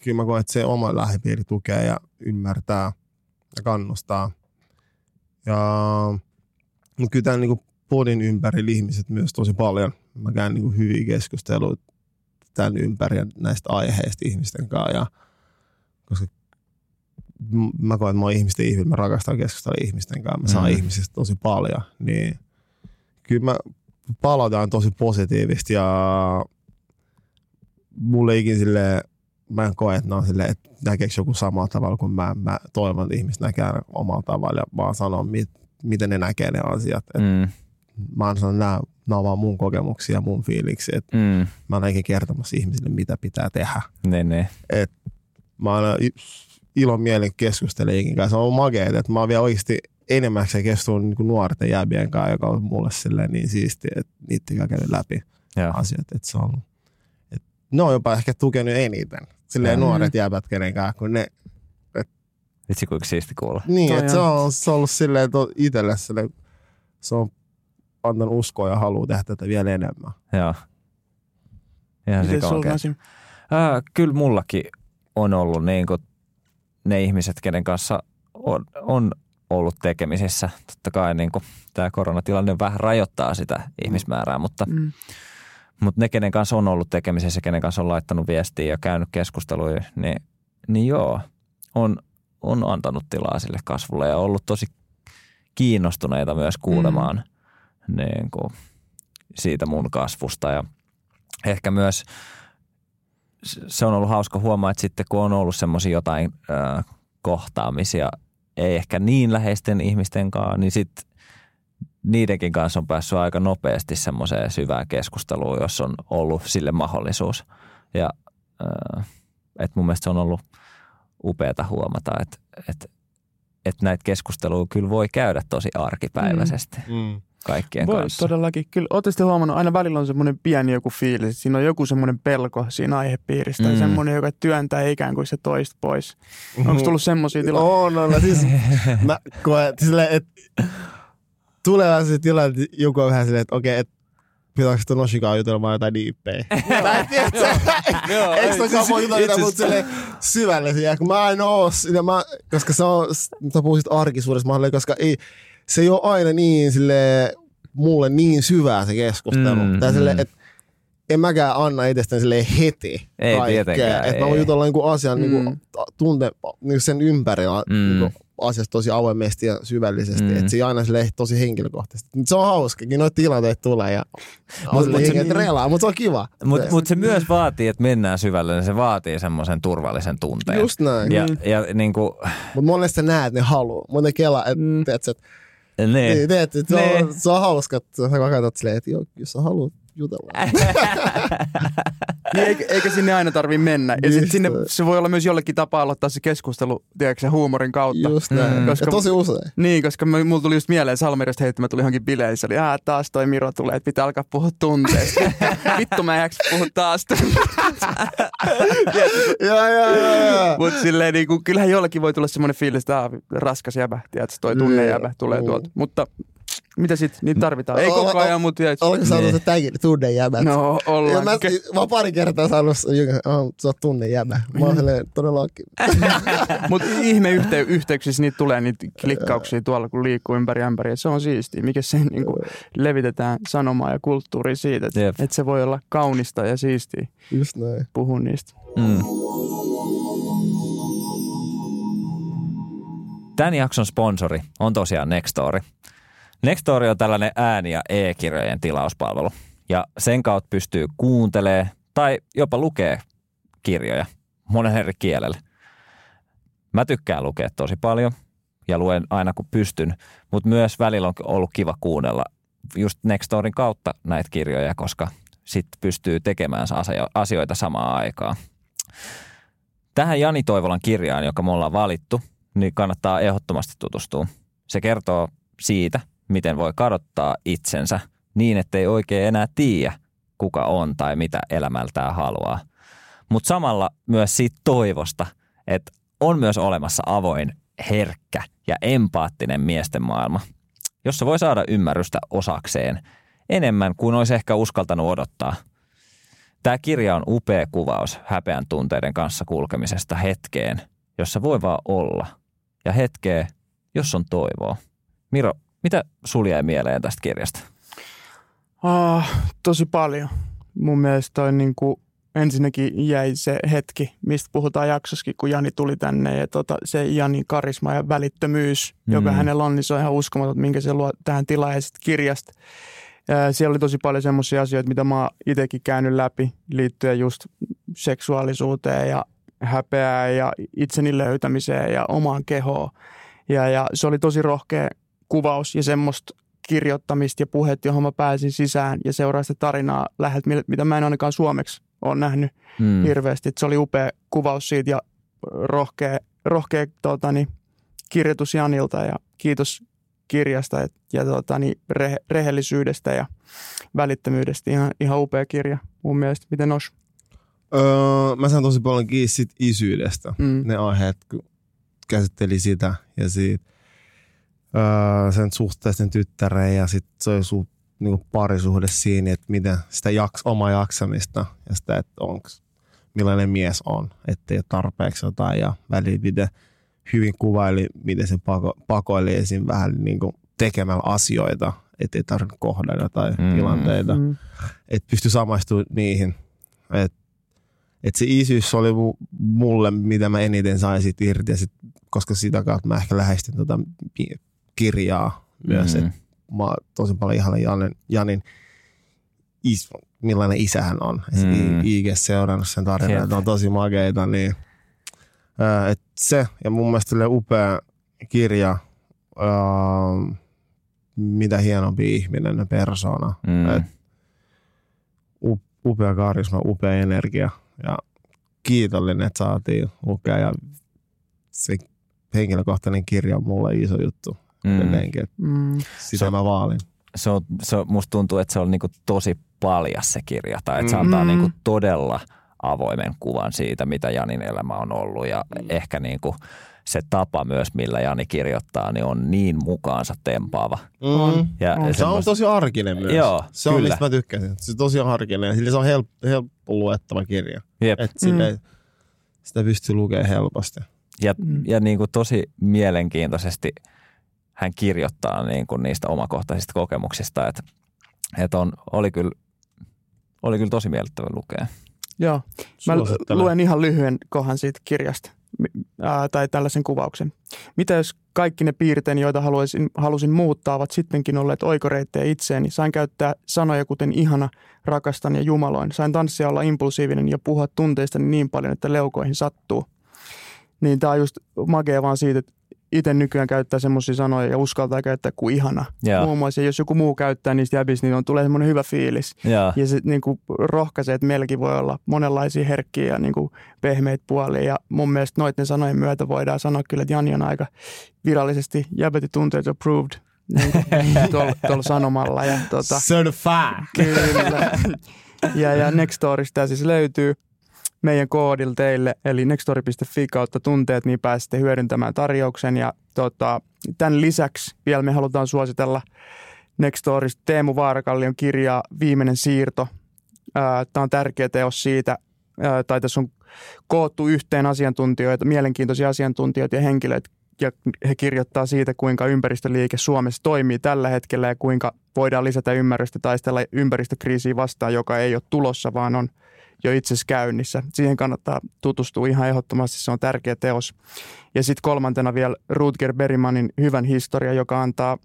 kyllä mä koen, että se oma lähipiiri tukee ja ymmärtää ja kannustaa. Ja mutta kyllä tämän niin podin ympärillä ihmiset myös tosi paljon. Mä käyn niin hyviä keskusteluita tämän ympäri näistä aiheista ihmisten kanssa. Ja, koska mä koen, että mä oon ihmisten ihminen, mä rakastan keskustella ihmisten kanssa. Mä saan Mm. ihmisistä tosi paljon. Niin kyllä mä palataan tosi positiivisesti ja mulle ikin silleen, mä en koe, että ne silleen, että näkeekö joku samalla tavalla kuin mä. Mä toivon, että ihmiset näkee omalla tavalla ja vaan sanon, mit, miten ne näkee ne asiat. Et Mm. Mä oon sanonut, nämä, nämä on vaan mun kokemuksia ja mun fiiliksi. Et Mm. mä oon kertomassa ihmisille, mitä pitää tehdä. Niin, niin. Mä oon aina i- ilon mielen keskustelen ikin kanssa. Se on makeet, että mä oon vielä oikeasti enimmäkseen keskustellut niin nuorten jäbien kanssa, joka on mulle silleen niin siistiä, että niitä käy käynyt läpi Joo. asiat. Että se on, että ne on jopa ehkä tukenut eniten. Silleen Mm. nuoret jäbät kenen kanssa, kun ne, Vitsi kuinka siisti kuulla. niin, että se on. se on ollut silleen että itselle silleen, se on antanut uskoa ja haluaa tehdä tätä vielä enemmän. Joo. Ihan Miten sulla? Ää, kyllä mullakin on ollut niin kuin ne ihmiset, kenen kanssa on, on ollut tekemisissä. Totta kai niin kuin tämä koronatilanne vähän rajoittaa sitä ihmismäärää, mutta, Mm. mutta ne, kenen kanssa on ollut tekemisissä, kenen kanssa on laittanut viestiä ja käynyt keskusteluja, niin, niin joo, on, on antanut tilaa sille kasvulle ja ollut tosi kiinnostuneita myös kuulemaan mm. niin kuin siitä mun kasvusta ja ehkä myös se on ollut hauska huomaa, että sitten kun on ollut semmoisia jotain äh, kohtaamisia, ei ehkä niin läheisten ihmisten kanssa, niin sitten niidenkin kanssa on päässyt aika nopeasti semmoiseen syvään keskusteluun, jos on ollut sille mahdollisuus. Ja äh, että mun mielestä se on ollut upeata huomata, että, että, että näitä keskusteluja kyllä voi käydä tosi arkipäiväisesti Mm. Kaikkien Voi kanssa. todellakin. Kyllä, ootte sitten huomannut, aina välillä on semmoinen pieni joku fiilis, että siinä on joku semmoinen pelko siinä aihepiirissä tai Mm. semmoinen, joka työntää ikään kuin se toista pois. Onko tullut semmoisia tilanteita? On, on. No, siis mä koen, silleen, että tulee vähän se tilanne, että joku on vähän silleen, että okei, että pitääkö sitä Noshikaa jutella vaan jotain diippejä. tai tiedätkö, eikö siis toi kamo jutella itse mut asiassa- silleen syvällisiä, kun mä en oo mä, koska se on, sä puhuisit arkisuudessa mahdollinen, koska ei, se ei ole aina niin sille mulle niin syvää se keskustelu. Mm, Mm, tai mm. silleen, että en mäkään anna itsestäni silleen heti Ei kaikkea. tietenkään, Että mä voin jutella niinku asian Mm. niinku, tunte niinku sen ympärillä Mm. niinku, asiasta tosi avoimesti ja syvällisesti. Mm. Mm. Että se ei aina silleen tosi henkilökohtaisesti. Mut se on hauskakin, noita tilanteita tulee ja Mut- mut, se- relaa, mutta se on kiva. Mutta mut se myös vaatii, että mennään syvälle, niin se vaatii semmoisen turvallisen tunteen. Just näin. ja, Mm. ja niin kuin, Mutta monesti sä näet, että ne. Mutta ne kelaa, että Mm. mm. et, Niin. Niin, se, Niin. on, se on hauska, että sä katsot silleen, että joo, jos sä haluat jutella. Niin, eikä, eikä sinne aina tarvi mennä. Ja sit sinne, se voi olla myös jollekin tapaa aloittaa se keskustelu, tiedätkö, se huumorin kautta. Just näin. Mm. Koska- Ja tosi usein. Niin, koska mä, mulla tuli just mieleen Salmerista heitti, mä tulin johonkin bileissä, oli, ah, taas toi Miro tulee, että pitää alkaa puhua tunteista. Vittu mä en jaksa puhua taas. Mut silleen niin kuin, kyllähän jollekin voi tulla semmoinen fiilis, että ah, raskas jäbä, tiedätkö, toi tunne jäbä tulee Mm. tuolta. Mutta mitä sit, niitä tarvitaan. Ei koko ajan, mutta tiedätkö. Oletko saanut Niin. se tagin tunne jäbät? No, ollaan. mä, mä oon pari kertaa saanut, oh, sä oot tunne jäbä. Mä oon silleen, todellakin. Mutta ihme yhtey- yhteyksissä niitä tulee niitä klikkauksia tuolla, kun liikkuu ympäri ämpäriä. Se on siistiä. Mikä se niin kuin, levitetään sanomaa ja kulttuuria siitä, että Jep. et se voi olla kaunista ja siistiä Just näin. puhua niistä. Mm. Tämän jakson sponsori on tosiaan Nextory. Nextory on tällainen ääni- ja e-kirjojen tilauspalvelu. Ja sen kautta pystyy kuuntelemaan tai jopa lukee kirjoja monen eri kielellä. Mä tykkään lukea tosi paljon ja luen aina kun pystyn, mutta myös välillä on ollut kiva kuunnella just Nextorin kautta näitä kirjoja, koska sitten pystyy tekemään asio- asioita samaan aikaan. Tähän Jani Toivolan kirjaan, joka me ollaan valittu, niin kannattaa ehdottomasti tutustua. Se kertoo siitä, miten voi kadottaa itsensä niin, ettei oikein enää tiedä, kuka on tai mitä elämältään haluaa. Mutta samalla myös siitä toivosta, että on myös olemassa avoin, herkkä ja empaattinen miesten maailma, jossa voi saada ymmärrystä osakseen enemmän kuin olisi ehkä uskaltanut odottaa – Tämä kirja on upea kuvaus häpeän tunteiden kanssa kulkemisesta hetkeen, jossa voi vaan olla, ja hetkeen, jos on toivoa. Miro, mitä sulla jäi mieleen tästä kirjasta? Ah, tosi paljon. Mun mielestä toi niin kuin, ensinnäkin jäi se hetki, mistä puhutaan jaksoskin, kun Jani tuli tänne ja tota, se Janin karisma ja välittömyys, mm. joka hänellä on, niin se on ihan uskomaton, minkä se luo tähän tilaan ja kirjasta. Ää, Siellä oli tosi paljon semmoisia asioita, mitä mä oon itsekin käynyt läpi liittyen just seksuaalisuuteen ja häpeään ja itseni löytämiseen ja omaan kehoon. Ja, ja se oli tosi rohkea kuvaus ja semmoista kirjoittamista ja puhetta, johon mä pääsin sisään ja seuraa sitä tarinaa läheltä, mil- mitä mä en ainakaan suomeksi ole nähnyt Mm. hirveästi. Et se oli upea kuvaus siitä ja rohkea, rohkea totani, kirjoitus Janilta ja kiitos kirjasta et, ja totani, re, rehellisyydestä ja välittömyydestä. Ihan, ihan upea kirja mun mielestä. Miten os? Öö, mä sain tosi paljon kiinni isyydestä. Mm. Ne aiheet, kun käsitteli sitä ja siitä öö, sen suhteisten tyttäreen ja sitten se oli su, niinku parisuhde siinä, että miten sitä jaks, omaa jaksamista ja sitä, että onks, millainen mies on, ettei ole tarpeeksi jotain ja väliin miten hyvin kuvaili, miten se pako, pakoili esim. vähän niinku tekemällä asioita, ettei tarvitse kohdata jotain Mm. tilanteita Mm. että pysty samaistumaan niihin. Et, et se isyys oli mu, mulle, mitä mä eniten sain siitä irti, ja sit, koska sitä kautta mä ehkä lähestyn tota kirjaa myös. Mm. Mm. Et mä tosi paljon ihailen Janin, Janin is, millainen isä hän on. Mm. Mm. IG seurannut sen tarinan, Jep. että on tosi makeita. Niin, ää, et se, ja mun mielestä upea kirja, ää, mitä hienompi ihminen ja persona. Mm. Et up- upea karisma, upea energia ja kiitollinen, että saatiin lukea ja se henkilökohtainen kirja on mulle iso juttu Mm. edelleenkin, Mm. sitä Se mä vaalin. Se on, se musta tuntuu, että se on niinku tosi paljas se kirja, tai että se Mm. antaa Mm. niinku todella avoimen kuvan siitä, mitä Janin elämä on ollut, ja ehkä niinku se tapa myös, millä Jani kirjoittaa, niin on niin mukaansa tempaava. On. Ja On. Se on tosi arkinen myös. Joo, se on, kyllä. mistä mä tykkäsin. Se on tosi arkinen. Sillä se on help, helppo luettava kirja. Jep. Et sille, sitä pystyy lukemaan helposti. Ja, Mm. ja niin kuin tosi mielenkiintoisesti hän kirjoittaa niin kuin niistä omakohtaisista kokemuksista, että, että on, oli, kyllä, oli kyllä tosi miellyttävä lukea. Joo. Mä luen ihan lyhyen kohan siitä kirjasta ää, tai tällaisen kuvauksen. Mitä jos kaikki ne piirteeni, joita haluaisin, halusin muuttaa, ovat sittenkin olleet oikoreittejä itseeni? Sain käyttää sanoja kuten ihana, rakastan ja jumaloin. Sain tanssia olla impulsiivinen ja puhua tunteistani niin paljon, että leukoihin sattuu. Niin tämä on just makea vaan siitä, että itse nykyään käyttää semmoisia sanoja ja uskaltaa käyttää kuin ihana. Joo. Muun muassa jos joku muu käyttää niistä jäbistä, niin on, tulee semmoinen hyvä fiilis. Joo. Ja se niin kuin rohkaisee, että meilläkin voi olla monenlaisia herkkiä ja niin kuin pehmeitä puolia. Ja mun mielestä noiden sanojen myötä voidaan sanoa kyllä, että Jani on aika virallisesti jäbäti tunteet approved niin tuolla, tuolla sanomalla. Ja, tota, Certified. Kyllä. Ja, ja Nextorista siis löytyy meidän koodilla teille, eli nextori.fi kautta tunteet, niin pääsette hyödyntämään tarjouksen. Ja tota, tämän lisäksi vielä me halutaan suositella Nextorista Teemu Vaarakallion kirjaa Viimeinen siirto. Tämä on tärkeä teos siitä, tai tässä on koottu yhteen asiantuntijoita, mielenkiintoisia asiantuntijoita ja henkilöitä, ja he kirjoittaa siitä, kuinka ympäristöliike Suomessa toimii tällä hetkellä ja kuinka voidaan lisätä ymmärrystä taistella ympäristökriisiä vastaan, joka ei ole tulossa, vaan on jo itse käynnissä. Siihen kannattaa tutustua ihan ehdottomasti, se on tärkeä teos. Ja sitten kolmantena vielä Rutger Bergmanin Hyvän historia, joka antaa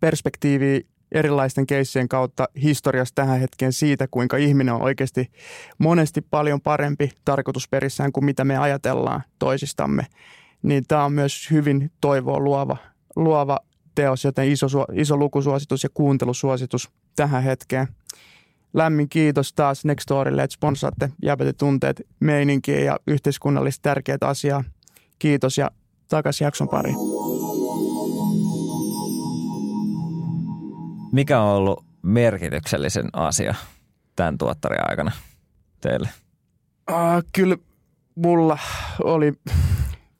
perspektiiviä erilaisten keissien kautta historiasta tähän hetkeen siitä, kuinka ihminen on oikeasti monesti paljon parempi tarkoitusperissään kuin mitä me ajatellaan toisistamme. Niin tämä on myös hyvin toivoa luova, luova teos, joten iso, iso lukusuositus ja kuuntelusuositus tähän hetkeen. Lämmin kiitos taas Nextorille, että sponsaatte Jäbäty tunteet meininkiä ja yhteiskunnallisesti tärkeät asiaa. Kiitos ja takaisin jakson pariin. Mikä on ollut merkityksellisen asia tämän tuottarin aikana teille? Uh, kyllä mulla oli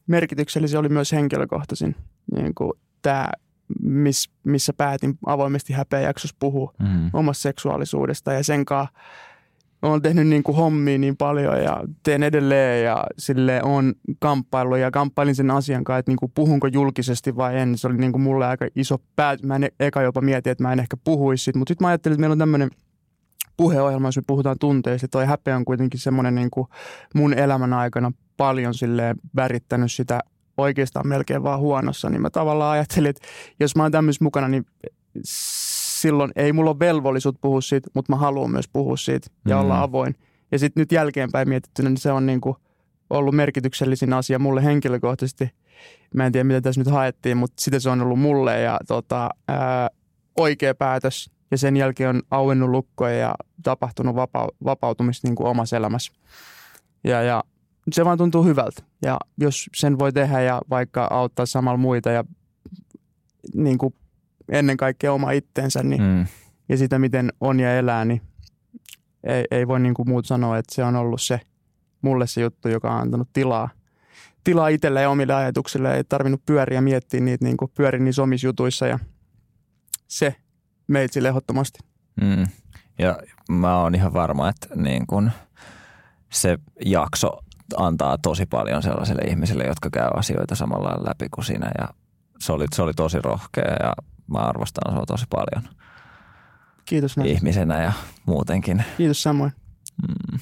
merkityksellisiä oli myös henkilökohtaisin niin kuin tämä, miss, missä päätin avoimesti häpeä jaksossa puhua Mm. omasta seksuaalisuudesta ja sen kanssa olen tehnyt niin kuin hommia niin paljon ja teen edelleen ja sille on kamppailu ja kamppailin sen asian kanssa, että niin kuin puhunko julkisesti vai en. Se oli niin kuin mulle aika iso pää. Mä en eka jopa mietin, että mä en ehkä puhuisi siitä, mutta sitten mä ajattelin, että meillä on tämmöinen puheohjelma, jos me puhutaan tunteista. Toi häpeä on kuitenkin semmoinen niin kuin mun elämän aikana paljon silleen värittänyt sitä oikeastaan melkein vaan huonossa, niin mä tavallaan ajattelin, että jos mä oon tämmöisessä mukana, niin silloin ei mulla ole velvollisuus puhua siitä, mutta mä haluan myös puhua siitä ja Mm. olla avoin. Ja sitten nyt jälkeenpäin mietittynä, niin se on niin kuin ollut merkityksellisin asia mulle henkilökohtaisesti. Mä en tiedä, mitä tässä nyt haettiin, mutta sitä se on ollut mulle ja tota, ää, oikea päätös. Ja sen jälkeen on auennut lukkoja ja tapahtunut vapa- vapautumista niin kuin omassa elämässä. Ja, ja se vaan tuntuu hyvältä. Ja jos sen voi tehdä ja vaikka auttaa samalla muita ja niin kuin ennen kaikkea oma itsensä niin, Mm. ja sitä, miten on ja elää, niin ei, ei voi niin kuin muut sanoa, että se on ollut se mulle se juttu, joka on antanut tilaa, tilaa itselle ja omille ajatuksille. Ei tarvinnut pyöriä miettiä niitä niin kuin pyörin niissä omissa jutuissa ja se meitä ehdottomasti. Mm. Ja mä oon ihan varma, että niin kun se jakso antaa tosi paljon sellaisille ihmisille, jotka käy asioita samalla läpi kuin sinä. Ja se oli, se oli tosi rohkea ja mä arvostan sua tosi paljon Kiitos näin. ihmisenä ja muutenkin. Kiitos samoin. Mm.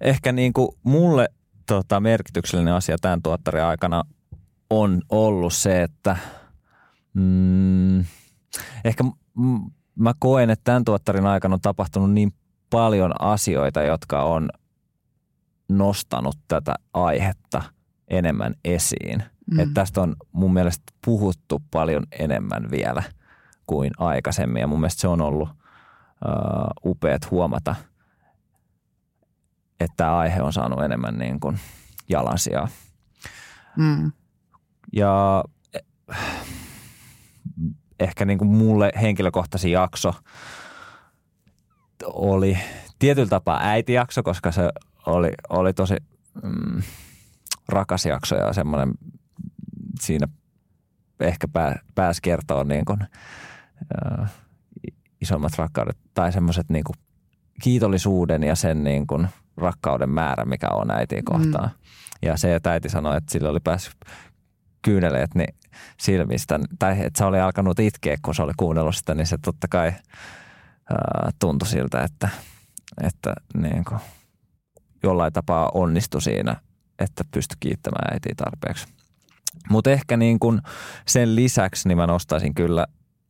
Ehkä niin kuin mulle tota, merkityksellinen asia tämän tuottarin aikana on ollut se, että mm, ehkä m- mä koen, että tämän tuottarin aikana on tapahtunut niin paljon asioita, jotka on nostanut tätä aihetta enemmän esiin. Mm. Että tästä on mun mielestä puhuttu paljon enemmän vielä kuin aikaisemmin ja mun mielestä se on ollut uh, upeat huomata, että tämä aihe on saanut enemmän niin kuin jalansijaa. Mm. Ja eh, ehkä niin kuin mulle henkilökohtaisin jakso oli tietyllä tapaa äitijakso, koska se oli, oli tosi mm, rakas jakso ja semmoinen siinä ehkä pää, pääsi kertoa niin kuin, äh, isommat rakkaudet tai semmoiset niin kuin kiitollisuuden ja sen niin kuin rakkauden määrä, mikä on äitiä kohtaan. Mm. Ja se, että äiti sanoi, että sillä oli päässyt kyyneleet niin silmistä, tai että se oli alkanut itkeä, kun se oli kuunnellut sitä, niin se totta kai ää, tuntui siltä, että, että niin kuin jollain tapaa onnistui siinä, että pystyi kiittämään äitiä tarpeeksi. Mutta ehkä niin kuin sen lisäksi niin mä nostaisin kyllä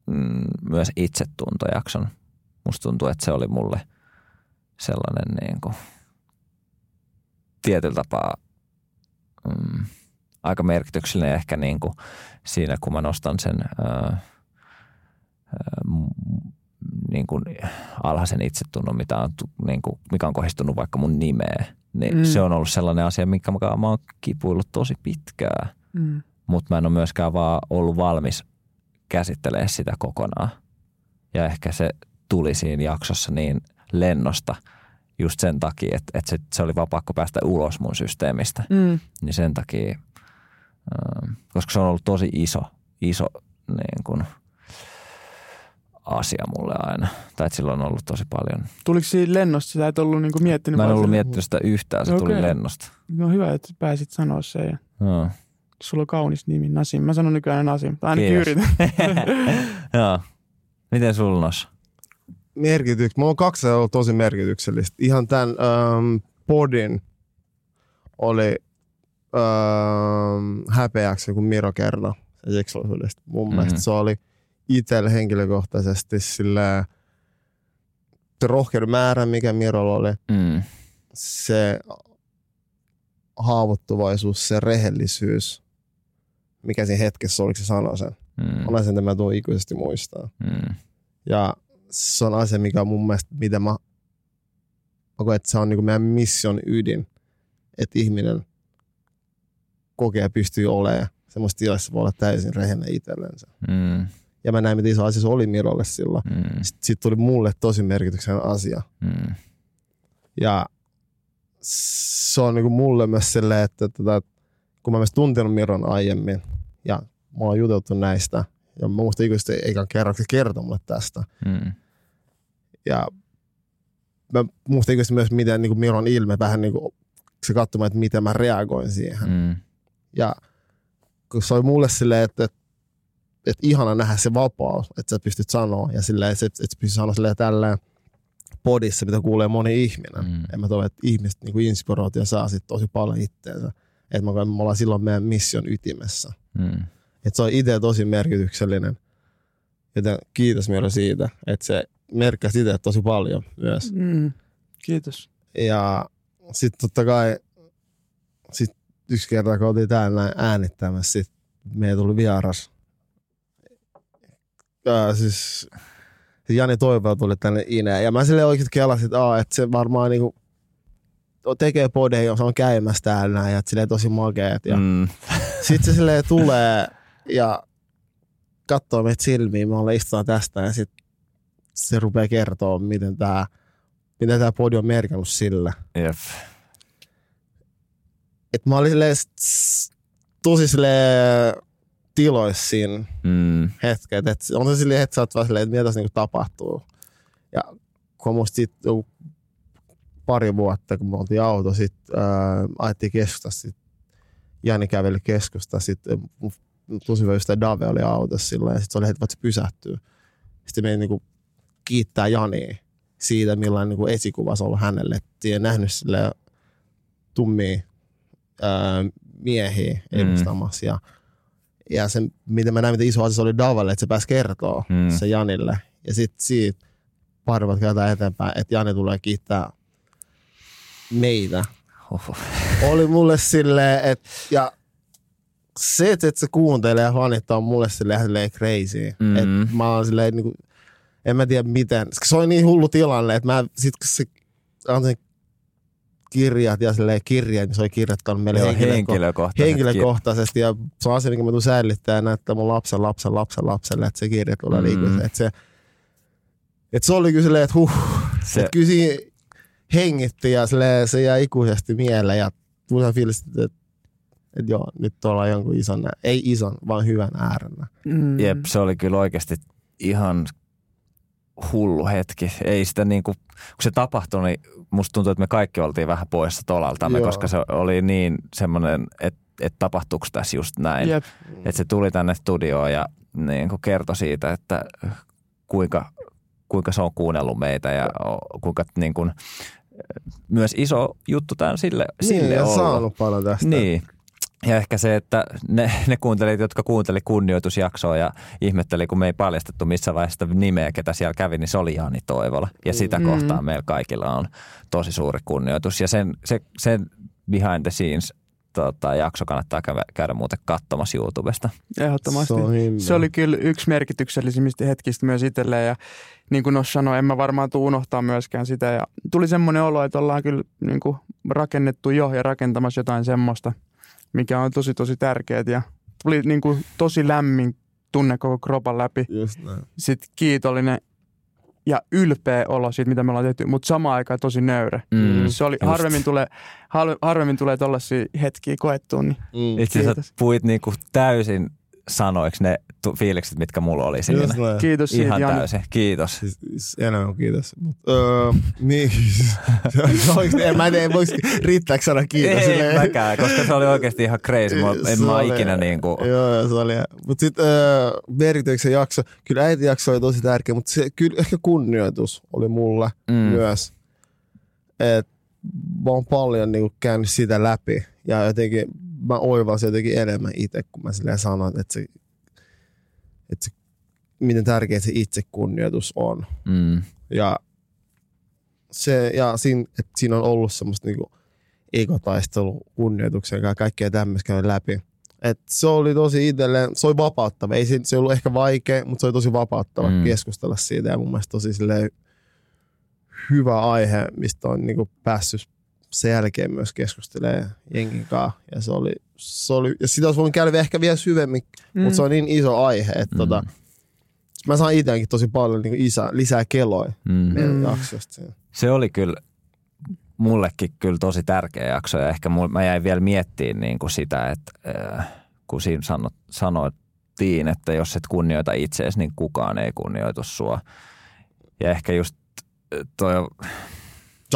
mm, myös itsetuntojakson. Musta tuntuu, että se oli mulle sellainen niin kuin tietyllä tapaa mm, aika merkityksellinen ehkä niin kuin siinä, kun mä nostan sen ää, niin kuin alhaisen itsetunnon, mitä on, niin kuin, mikä on kohdistunut vaikka mun nimeen, niin mm. se on ollut sellainen asia, mikä mä, mä oon kipuillut tosi pitkään. Mm. Mutta mä en ole myöskään vaan ollut valmis käsittelemään sitä kokonaan. Ja ehkä se tuli siinä jaksossa niin lennosta just sen takia, että, että se, se oli vaan pakko päästä ulos mun systeemistä. Mm. Niin sen takia, koska se on ollut tosi iso, iso niin kuin – asia mulle aina. Tai että silloin on ollut tosi paljon. Tuliko siinä lennosta? Sä et ollut niinku miettinyt? Mä en ollut miettinyt sitä yhtään, se no, tuli okay. lennosta. No hyvä, että pääsit sanoa se. Ja... No. Sulla on kaunis nimi, Nasim. Mä sanon nykyään Nasim. Tai ainakin yritän. Joo. Miten sulla nos? Merkityks. Mulla on kaksi ollut tosi merkityksellistä. Ihan tämän ähm, podin oli ähm, häpeäksi, kun Miro kertoi seksuaalisuudesta. Mun mm-hmm. mielestä se oli – itsellä henkilökohtaisesti sillä rohkeuden määrä, mikä Mirolla oli, mm. se haavoittuvaisuus, se rehellisyys, mikä siinä hetkessä oliko se sana sen. Mm. On asia, että mä tuon ikuisesti muistaa. Mm. Ja se on asia, mikä on mun mielestä, mitä mä, että se on niin kuin meidän mission ydin, että ihminen kokee ja pystyy olemaan semmoista tilassa voi olla täysin rehellinen itsellensä. Mm ja mä näin, miten iso asia se oli Mirolle silloin. Mm. Sitten sit tuli mulle tosi merkityksellinen asia. Mm. Ja se on niinku mulle myös silleen, että, että, että kun mä myös tuntenut Miron aiemmin ja mä oon juteltu näistä ja mä muistan ikuisesti eikä kerran kertoi mulle tästä. Mm. Ja mä muistan ikuisesti myös, miten niin kuin Miron ilme vähän niin kuin, se katsomaan, että miten mä reagoin siihen. Mm. Ja kun se oli mulle silleen, että, että että ihana nähdä se vapaus, että sä pystyt sanoa ja silleen, että, sä pystyt sanoa silleen tälleen podissa, mitä kuulee moni ihminen. Mm. Ja mä toivon, että ihmiset niin kuin inspiraatio saa sit tosi paljon itteensä. Että mä, me ollaan silloin meidän mission ytimessä. Mm. Että se on itse tosi merkityksellinen. Joten kiitos vielä siitä, että se merkkasi itse tosi paljon myös. Mm. Kiitos. Ja sitten totta kai sit yksi kerta, kun oltiin täällä äänittämässä, sit meitä tuli vieras ää, siis Jani Toivola tuli tänne Ineen. Ja mä sille oikein kelasin, että, aa, että se varmaan niinku tekee podeja, se on käymässä täällä ja että silleen tosi makeet. Ja mm. sitten se silleen tulee ja katsoo meitä silmiin, me ollaan istutaan tästä ja sitten se rupeaa kertoa, miten tämä miten tää podi on merkannut sille. Jep. Et mä olin silleen, tosi silleen tiloissa siinä mm. hetket. Et on se silleen, että sä oot vaan silleen, että mitä tässä niinku tapahtuu. Ja kun musta sit pari vuotta, kun me oltiin auto, sit ää, ajettiin keskustassa, sit Jani käveli keskusta, sitten tosi hyvä ystävä Dave oli autossa silloin, ja sitten se oli heti, että se pysähtyy. Sitten me niinku kiittää Jani siitä, millainen niinku esikuva se on ollut hänelle. Et nähnyt sille tummia ää, miehiä edustamassa. Mm. Ja ja se, miten mä näin, miten iso asia se oli Davalle, että se pääsi kertoa mm. se Janille. Ja sitten siitä pari vuotta eteenpäin, että Jani tulee kiittää meitä. Oho. Oli mulle silleen, että ja se, että se kuuntelee ja fanittaa on mulle silleen, silleen crazy. Mm. Että mä oon silleen, niin kuin, en mä tiedä miten. Se oli niin hullu tilanne, että mä sit kun se antoi kirjat ja silleen kirja, niin se oli kirjoittanut meille Joo, henkilökohtaisesti. henkilökohtaisesti. Ja se on asia, minkä mä tuun säilyttää näyttää mun lapsen, lapsen, lapsen, lapselle, että se kirja tulee mm. liikuntaan. Että se, että se oli kyllä silleen, että huh, se... että kyllä siinä hengitti ja silleen, se jäi ikuisesti mieleen ja tuli fiilis, että, että joo, nyt ollaan jonkun ison, ei ison, vaan hyvän äärellä. Mm. Jep, se oli kyllä oikeasti ihan hullu hetki. Ei sitä niin kuin, kun se tapahtui, niin musta tuntuu, että me kaikki oltiin vähän poissa tolaltamme, Joo. koska se oli niin semmoinen, että, että tapahtuuko tässä just näin. Jep. Että se tuli tänne studioon ja niin kuin kertoi siitä, että kuinka, kuinka se on kuunnellut meitä ja kuinka niin kuin, myös iso juttu tämän sille, niin, sille ollut. saanut paljon tästä. Niin, ja ehkä se, että ne, ne kuuntelijat, jotka kuunteli kunnioitusjaksoa ja ihmetteli, kun me ei paljastettu missä vaiheessa nimeä, ketä siellä kävi, niin se oli Jani Toivola. Ja sitä mm. kohtaa meillä kaikilla on tosi suuri kunnioitus. Ja sen, se, sen behind the scenes tota, jakso kannattaa käydä, käydä muuten katsomassa YouTubesta. Ehdottomasti. Se on hieno. Se oli kyllä yksi merkityksellisimmistä hetkistä myös itselleen ja niin kuin Nos sanoi, en mä varmaan tule unohtaa myöskään sitä. Ja tuli semmoinen olo, että ollaan kyllä niin kuin rakennettu jo ja rakentamassa jotain semmoista, mikä on tosi tosi tärkeää ja tuli niin kuin tosi lämmin tunne koko kropan läpi. Just näin. Sitten kiitollinen ja ylpeä olo siitä, mitä me ollaan tehty, mutta samaan aikaan tosi nöyrä. Mm, Se oli, just. harvemmin tulee, har- harvemmin tulee tollaisia hetkiä koettuun, niin Mm. Itse asiassa puhuit niinku täysin sanoiksi ne tu- fiilikset, mitkä mulla oli siinä. Just näin. kiitos siitä Ihan Jani. täysin. Kiitos. Siis, siis enemmän kiitos. Mut, öö, niin, se oikeesti, en mä tiedä, voisi, riittääkö sana kiitos? Ei Silleen- mäkään, koska se oli oikeasti ihan crazy. Mä, en Se mä oli- ikinä niinku... Joo, joo, se oli. Mutta sitten öö, merkityksen jakso, kyllä äiti jakso oli tosi tärkeä, mutta se, kyllä ehkä kunnioitus oli mulle Mm. myös. Et mä oon paljon niinku käynyt sitä läpi ja jotenkin mä oivalsin jotenkin enemmän itse, kun mä silleen sanoin, että se, että se, miten tärkeä se itsekunnioitus on. Mm. Ja, se, ja siinä, että siinä on ollut semmoista niinku egotaistelu kunnioituksen ja kaikkea tämmöistä käynyt läpi. Et se oli tosi itselleen, se oli vapauttava. Ei se, se ollut ehkä vaikea, mutta se oli tosi vapauttava mm. keskustella siitä. Ja mun mielestä tosi silleen hyvä aihe, mistä on niinku päässyt sen jälkeen myös keskustelemaan jengin kanssa. Ja, se oli, se oli, ja sitä olisi voinut käydä ehkä vielä syvemmin, mm. mutta se on niin iso aihe, että Mm. tota, mä saan itsekin tosi paljon niinku isä, lisää keloja Mm. meidän Mm. jaksosta. Se oli kyllä mullekin kyllä tosi tärkeä jakso ja ehkä mul, mä jäin vielä miettimään niin kuin sitä, että äh, kun siinä sano, sanottiin, että jos et kunnioita itseäsi, niin kukaan ei kunnioitu sua. Ja ehkä just äh, toi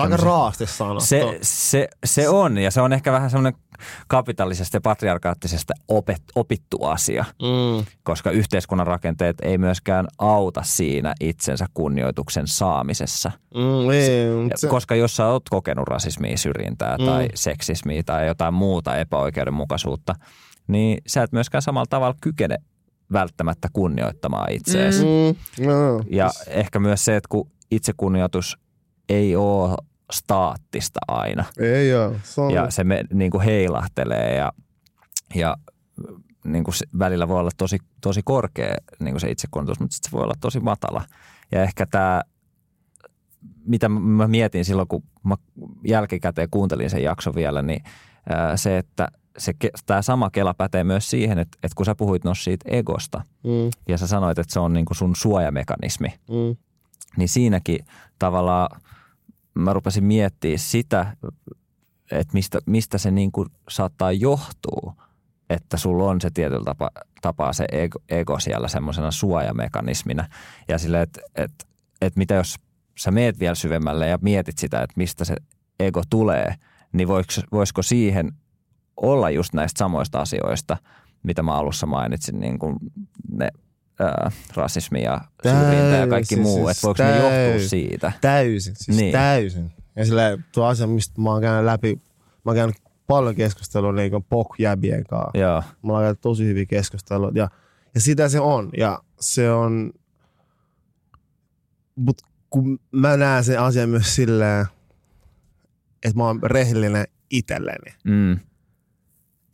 Se on aika raasti sanottu. Se, se, se on, ja se on ehkä vähän semmoinen kapitalisesta ja patriarkaattisesta opet, opittu asia, mm. koska yhteiskunnan rakenteet ei myöskään auta siinä itsensä kunnioituksen saamisessa. Mm, ei, Se... se, Koska jos sä oot kokenut rasismia, syrjintää Mm. tai seksismiä tai jotain muuta epäoikeudenmukaisuutta, niin sä et myöskään samalla tavalla kykene välttämättä kunnioittamaan itseäsi. Mm. mm, no, Ja ehkä myös se, että kun itsekunnioitus ei ole staattista aina ei oo. Se on, ja se me, niin kuin heilahtelee ja, ja niin kuin se, välillä voi olla tosi, tosi korkea niin kuin se itsekunnioitus, mutta sitten se voi olla tosi matala. Ja ehkä tämä, mitä mä- mietin silloin, kun mä jälkikäteen kuuntelin sen jakson vielä, niin ää, se, että se, tämä sama kela pätee myös siihen, että, että kun sä puhuit no siitä egosta mm, ja sä sanoit, että se on niin kuin sun suojamekanismi, mm, niin siinäkin tavallaan mä rupesin miettimään sitä, että mistä, mistä se niin kuin saattaa johtua, että sulla on se tietyllä tapa, tapaa se ego, ego siellä semmoisena suojamekanismina. Ja sille, että että että mitä jos sä meet vielä syvemmälle ja mietit sitä, että mistä se ego tulee, niin voisiko, voisiko siihen olla just näistä samoista asioista, mitä mä alussa mainitsin, niin kuin ne ää, rasismi ja syrjintä ja kaikki Täysin, muu, siis että voiko ne johtua täysin. siitä? täysin, siis Niin. täysin. Ja sillä tuo asia, mistä mä oon käynyt läpi, mä oon käynyt paljon keskustelua niin pok-jäbien kanssa. Joo, Mä oon käynyt tosi hyviä keskusteluja. Ja, ja sitä se on. Ja se on, mut kun mä näen sen asian myös silleen, että mä oon rehellinen itselleni. mm,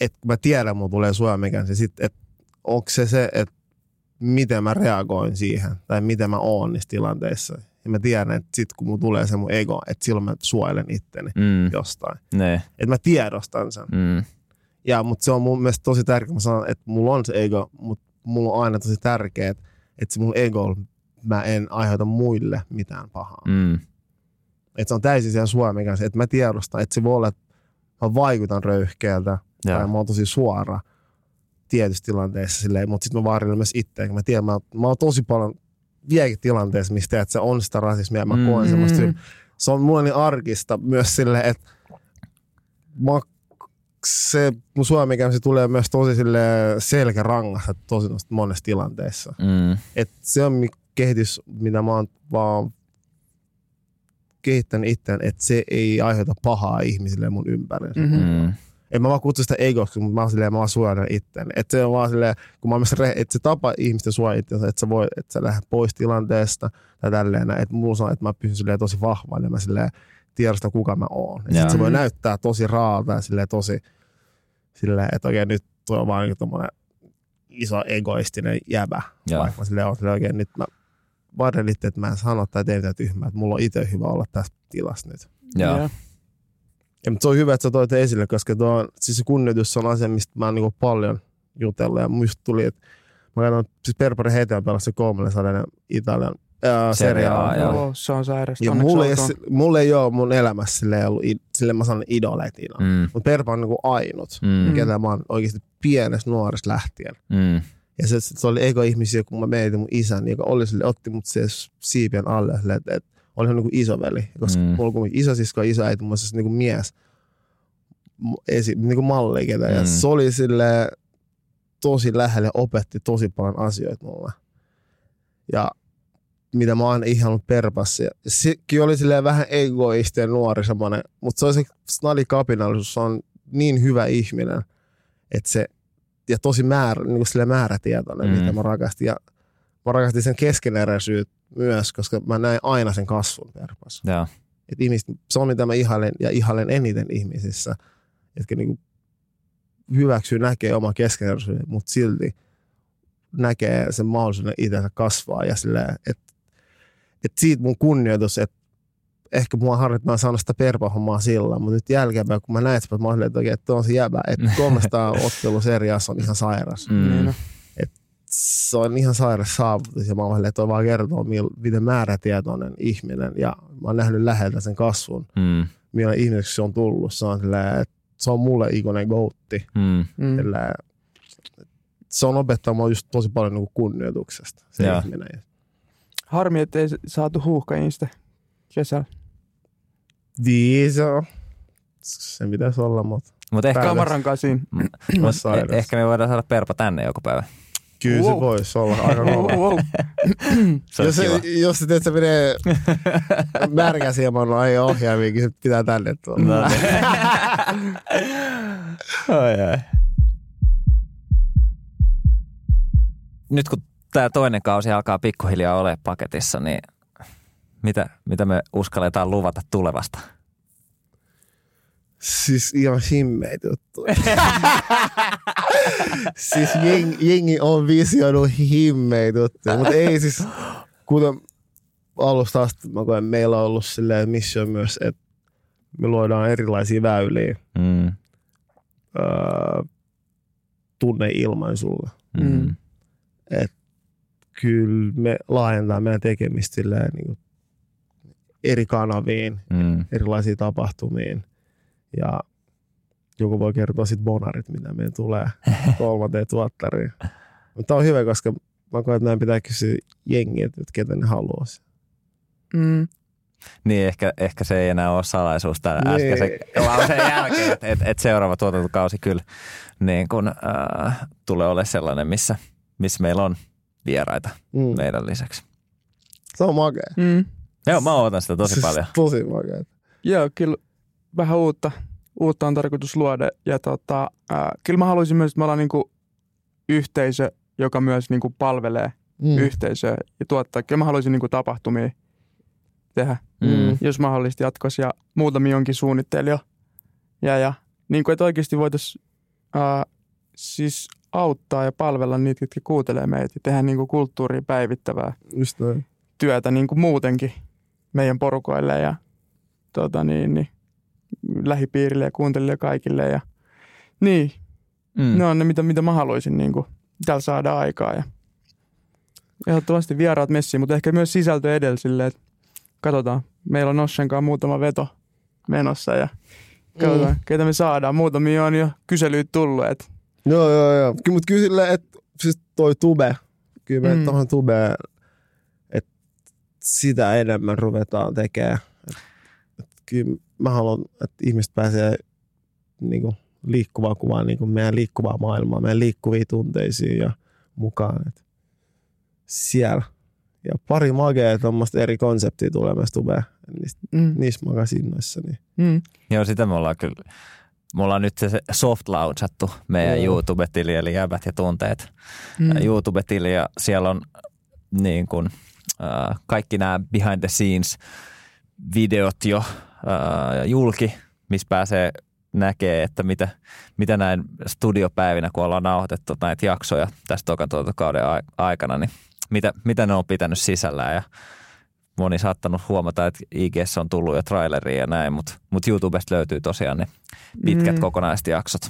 että mä tiedän, mulla tulee suojamekanismi, niin sit, että onko se se, että miten mä reagoin siihen tai miten mä oon niissä tilanteissa. Ja mä tiedän, että sit kun mulla tulee se mun ego, että silloin mä suojelen itteni mm, jostain. ne, Että mä tiedostan sen. mm, Ja, mutta se on mun mielestä tosi tärkeää, mä sanon, että mulla on se ego, mutta mulla on aina tosi tärkeää, että se mun ego, mä en aiheuta muille mitään pahaa. mm, Että se on täysin siellä suojamekanismi, että mä tiedostan, että se voi olla, että mä vaikutan röyhkeältä, Joo. tai mä oon tosi suora tietyissä tilanteissa silleen, mutta sitten mä vaarilla myös itse, kun mä tiedän, mä, mä oon tosi paljon vieläkin tilanteessa, missä teet, se on sitä rasismia, ja mä Mm. koen semmoista, Mm. se on mulle niin arkista myös silleen, että mä, se mun suomikäyn se tulee myös tosi sille selkärangassa tosi monessa tilanteessa. mm, Et se on kehitys, mitä mä oon vaan kehittänyt itseään, että se ei aiheuta pahaa ihmisille mun ympärillä. Mhm. En mä vaan kutsu sitä egoksi, mutta mä oon silleen, mä vaan suojan itseäni. Että se on vaan silleen, kun mä oon myös että se tapa ihmisten suojaa itseänsä, että sä voi, että sä lähdet pois tilanteesta tai tälleen, että mulla on, että mä pysyn silleen tosi vahvana ja mä silleen tiedostan kuka mä oon. Ja sit se voi näyttää tosi raalta ja silleen tosi silleen, että okei nyt tuo on vaan niin tommonen iso egoistinen jäbä. Joo. Vaikka mä silleen on silleen, oikein nyt mä varren itse, että mä en sano tai tee mitään tyhmää, että mulla on itse hyvä olla tässä tilassa nyt. Joo. Joo. Ja, mutta se on hyvä, että sä toit esille, koska tuo, on- siis se kunnioitus on asia, mistä mä oon niin paljon jutellut. Ja muista tuli, että mä katson, siis Perpari Heteä pelasi se 300 Italian ää, Serie Serie A, A. joo. Joo, se on sairasta. Ja Onneksi mulla ei, ole mun elämässä silleen ollut, silleen mä sanon idoleita mm. Mutta Perpa on niinku ainut, mm, Mm. ketä mä oon oikeasti pienestä nuoresta lähtien. mm, Ja se, se oli ego-ihmisiä, kun mä mietin mun isän, joka oli sille, otti mut se siipien alle, että, että oli hän niinku isoveli. Koska Mm. mulla kuitenkin isosisko ja isoäiti, on siis niinku mies mu- esi, niinku malli, ketä. Ja Mm. se oli sille tosi lähellä ja opetti tosi paljon asioita mulle. Ja mitä mä oon ihannut perpassa. Ja sekin oli silleen vähän egoisti ja nuori semmoinen, mutta se on se snadi kapinallisuus, se on niin hyvä ihminen, että se, ja tosi määrä, niin kuin silleen määrätietoinen, mm. mitä mä rakastin. Ja mä rakastin sen keskeneräisyyttä myös, koska mä näin aina sen kasvun. Et ihmiset, se on mitä mä ihailen ja ihailen eniten ihmisissä, jotka niinku hyväksyy, näkee oma keskeneräisyyden, mutta silti näkee sen mahdollisuuden itsensä kasvaa ja silleen, että et siitä mun kunnioitus, että ehkä mua oon saanut sitä perpahommaa sillä, mutta nyt jälkeenpäin, kun mä näin, että mä olin, että oikein, että on se jäbä, että 300 ottelu seriassa on ihan sairas. Mm, Niin on. Se on ihan sairas saavutus ja mä olin, että toi vaan kertoo, miten määrätietoinen ihminen ja mä oon nähnyt läheltä sen kasvun mm, millainen ihmiseksi se on tullut. Se on, silleen, että se on mulle ikuinen goutti. mm, Mm. Silleen, Se on opettanut mua just tosi paljon niin kunnioituksesta, se Joo. ihminen. Harmi, että ei saatu huuhkajista kesällä. Niin, se on. Sen pitäisi olla, mutta Mutta ehkä, Päälle. Kamaran kasiin. mut, sairas. e- ehkä me voidaan saada Perpa tänne joku päivä. Kyllä Wow. se voisi olla aika Wow, kova. wow. Se jos, se, jos se, teet, se menee märkäsi ja mä oon ei ohjaamiakin, se pitää tänne tuolla. No niin. ai, ai. Nyt kun tämä toinen kausi alkaa pikkuhiljaa olemaan paketissa, niin mitä, mitä me uskalletaan luvata tulevasta? Siis ihan himmeitä juttuja. siis jengi, jengi on visioinut himmeitä juttuja, mutta ei siis, kuten alusta asti mä koen, meillä on ollut silleen mission myös, että me luodaan erilaisia väyliä Mm, öö, tunneilmaisulla. mm, Kyllä me laajentaa meidän tekemistä silleen, niin eri kanaviin, mm. erilaisiin tapahtumiin. Ja joku voi kertoa sitten bonarit, mitä meidän tulee kolmanteen tuottariin. Mutta on hyvä, koska mä koen, että meidän pitää kysyä jengiä, että ketä ne haluaa. Mm. Niin, ehkä, ehkä se ei enää ole salaisuus tämän Niin. äskeisen lauseen jälkeen, että et, et seuraava tuotantokausi kyllä niin kun, äh, tulee olemaan sellainen, missä, missä meillä on vieraita Mm. meidän lisäksi. Se on makea. Mm. Joo, mä ootan sitä tosi Siis paljon. Tosi makea. Joo, kyllä vähän uutta, uutta on tarkoitus luoda. Ja tota, ää, kyllä mä haluaisin myös, että me ollaan niinku yhteisö, joka myös niinku palvelee Mm. yhteisöä ja tuottaa. Kyllä mä haluaisin niinku tapahtumia tehdä, Mm. jos mahdollisesti jatkossa. Ja muutamia onkin suunnitteilla jo. Ja, ja niin kuin, että oikeasti voitaisiin siis auttaa ja palvella niitä, jotka kuuntelee meitä ja tehdä niinku kulttuuriin päivittävää Just työtä niin kuin muutenkin meidän porukoille ja tota niin, niin, lähipiirille ja kuuntelijoille kaikille. Ja, niin, Mm. ne on ne, mitä, mitä mä haluaisin niin kuin, täällä saada aikaa. Ja ehdottomasti vieraat messiin, mutta ehkä myös sisältö edellä silleen, että katsotaan. Meillä on Ossen kanssa muutama veto menossa ja katsotaan, mm. ketä me saadaan. Muutamia on jo kyselyitä tullut, että Joo, joo, joo. Kyllä, mutta kyllä silleen, että siis toi tube, kyllä me mm. Mm. tuohon tubeen, että sitä enemmän ruvetaan tekemään. Kyllä mä haluan, että ihmiset pääsee niinku, liikkuvaan kuvaan, niinku meidän liikkuvaa maailmaa, meidän liikkuviin tunteisiin ja mukaan. Et siellä. Ja pari magea tuommoista eri konseptia tulee myös tubeen. Niistä, mm, oon kanssa innoissani. mm, Joo, sitä me ollaan kyllä. Me ollaan nyt se soft launchattu meidän Joo. YouTube-tili, eli Jäbät ja tunteet mm, YouTube-tili, ja siellä on niin kuin, äh, kaikki nämä behind the scenes videot jo äh, julki, missä pääsee näkee, että mitä, mitä näin studiopäivinä, kun ollaan nauhoitettu näitä jaksoja tästä tokan tuotantokauden aikana, niin mitä, mitä ne on pitänyt sisällään ja moni saattanut huomata, että IG on tullut jo traileria ja näin, mutta, mutta YouTubesta löytyy tosiaan ne pitkät mm. kokonaiset jaksot.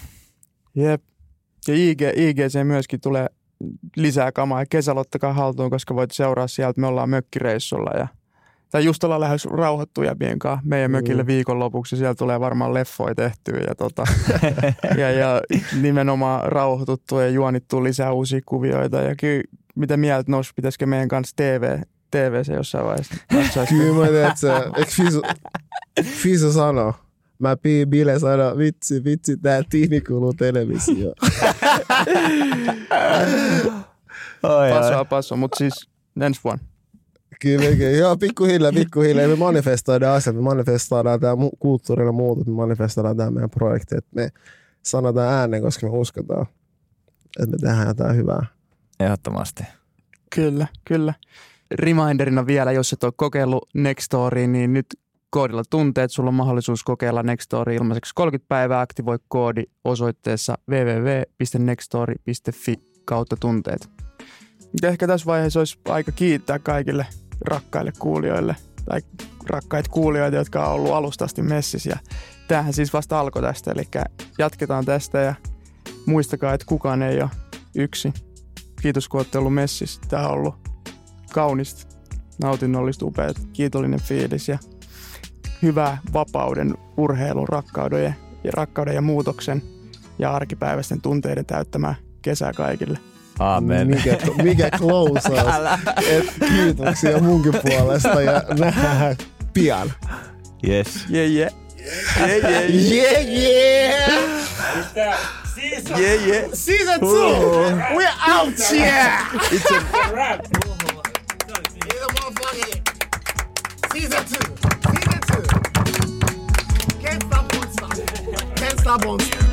Jep. Ja IG, IGC myöskin tulee lisää kamaa ja kesälottakaa haltuun, koska voit seuraa sieltä. Me ollaan mökkireissulla ja tai just ollaan lähes rauhoittuja kanssa meidän mökille mm. viikonlopuksi. Siellä tulee varmaan leffoja tehtyä ja, tota, ja, ja nimenomaan rauhoituttua ja juonittua lisää uusia kuvioita. Ja kyllä, mitä mieltä nousi, pitäisikö meidän kanssa TV, TV se jossain vaiheessa? Kyllä mä tiedän, että eikö Fisu, Fisu sano? Mä piin Bile sano, vitsi, vitsi, tää tiimi kuuluu televisio. pasoa, pasoa, mutta siis ensi vuonna. Kyllä, kyllä. Joo, pikkuhiljaa, pikkuhiljaa. Me manifestoidaan asiat, me manifestoidaan tämä kulttuurinen muutos, me manifestoidaan tämä meidän projekti. Että me sanotaan ääneen, koska me uskotaan, että me tehdään jotain hyvää. Ehdottomasti. Kyllä, kyllä. Reminderina vielä, jos et ole kokeillut Nextoria, niin nyt koodilla tunteet. Sulla on mahdollisuus kokeilla Nextory ilmaiseksi 30 päivää. Aktivoi koodi osoitteessa www.nextory.fi kautta tunteet. Ehkä tässä vaiheessa olisi aika kiittää kaikille rakkaille kuulijoille tai rakkaita kuulijoita, jotka on ollut alustasti messissä. Ja tämähän siis vasta alkoi tästä, eli jatketaan tästä ja muistakaa, että kukaan ei ole yksi. Kiitos, kun olette ollut messissä. Tämä on ollut kaunista, nautinnollista, upeat, kiitollinen fiilis ja hyvää vapauden, urheilun, rakkauden ja, rakkauden ja muutoksen ja arkipäiväisten tunteiden täyttämää kesää kaikille. Amen. Mikä, mikä close Et kiitoksia munkin puolesta ja nähdään pian. Yes. Yeah, yeah. Yeah, yeah. Yeah, yeah. Season. Yeah, yeah. Season two. Ooh. We're out here. It's a wrap. Season two. Season two. Can't stop, won't stop. Can't stop, won't stop.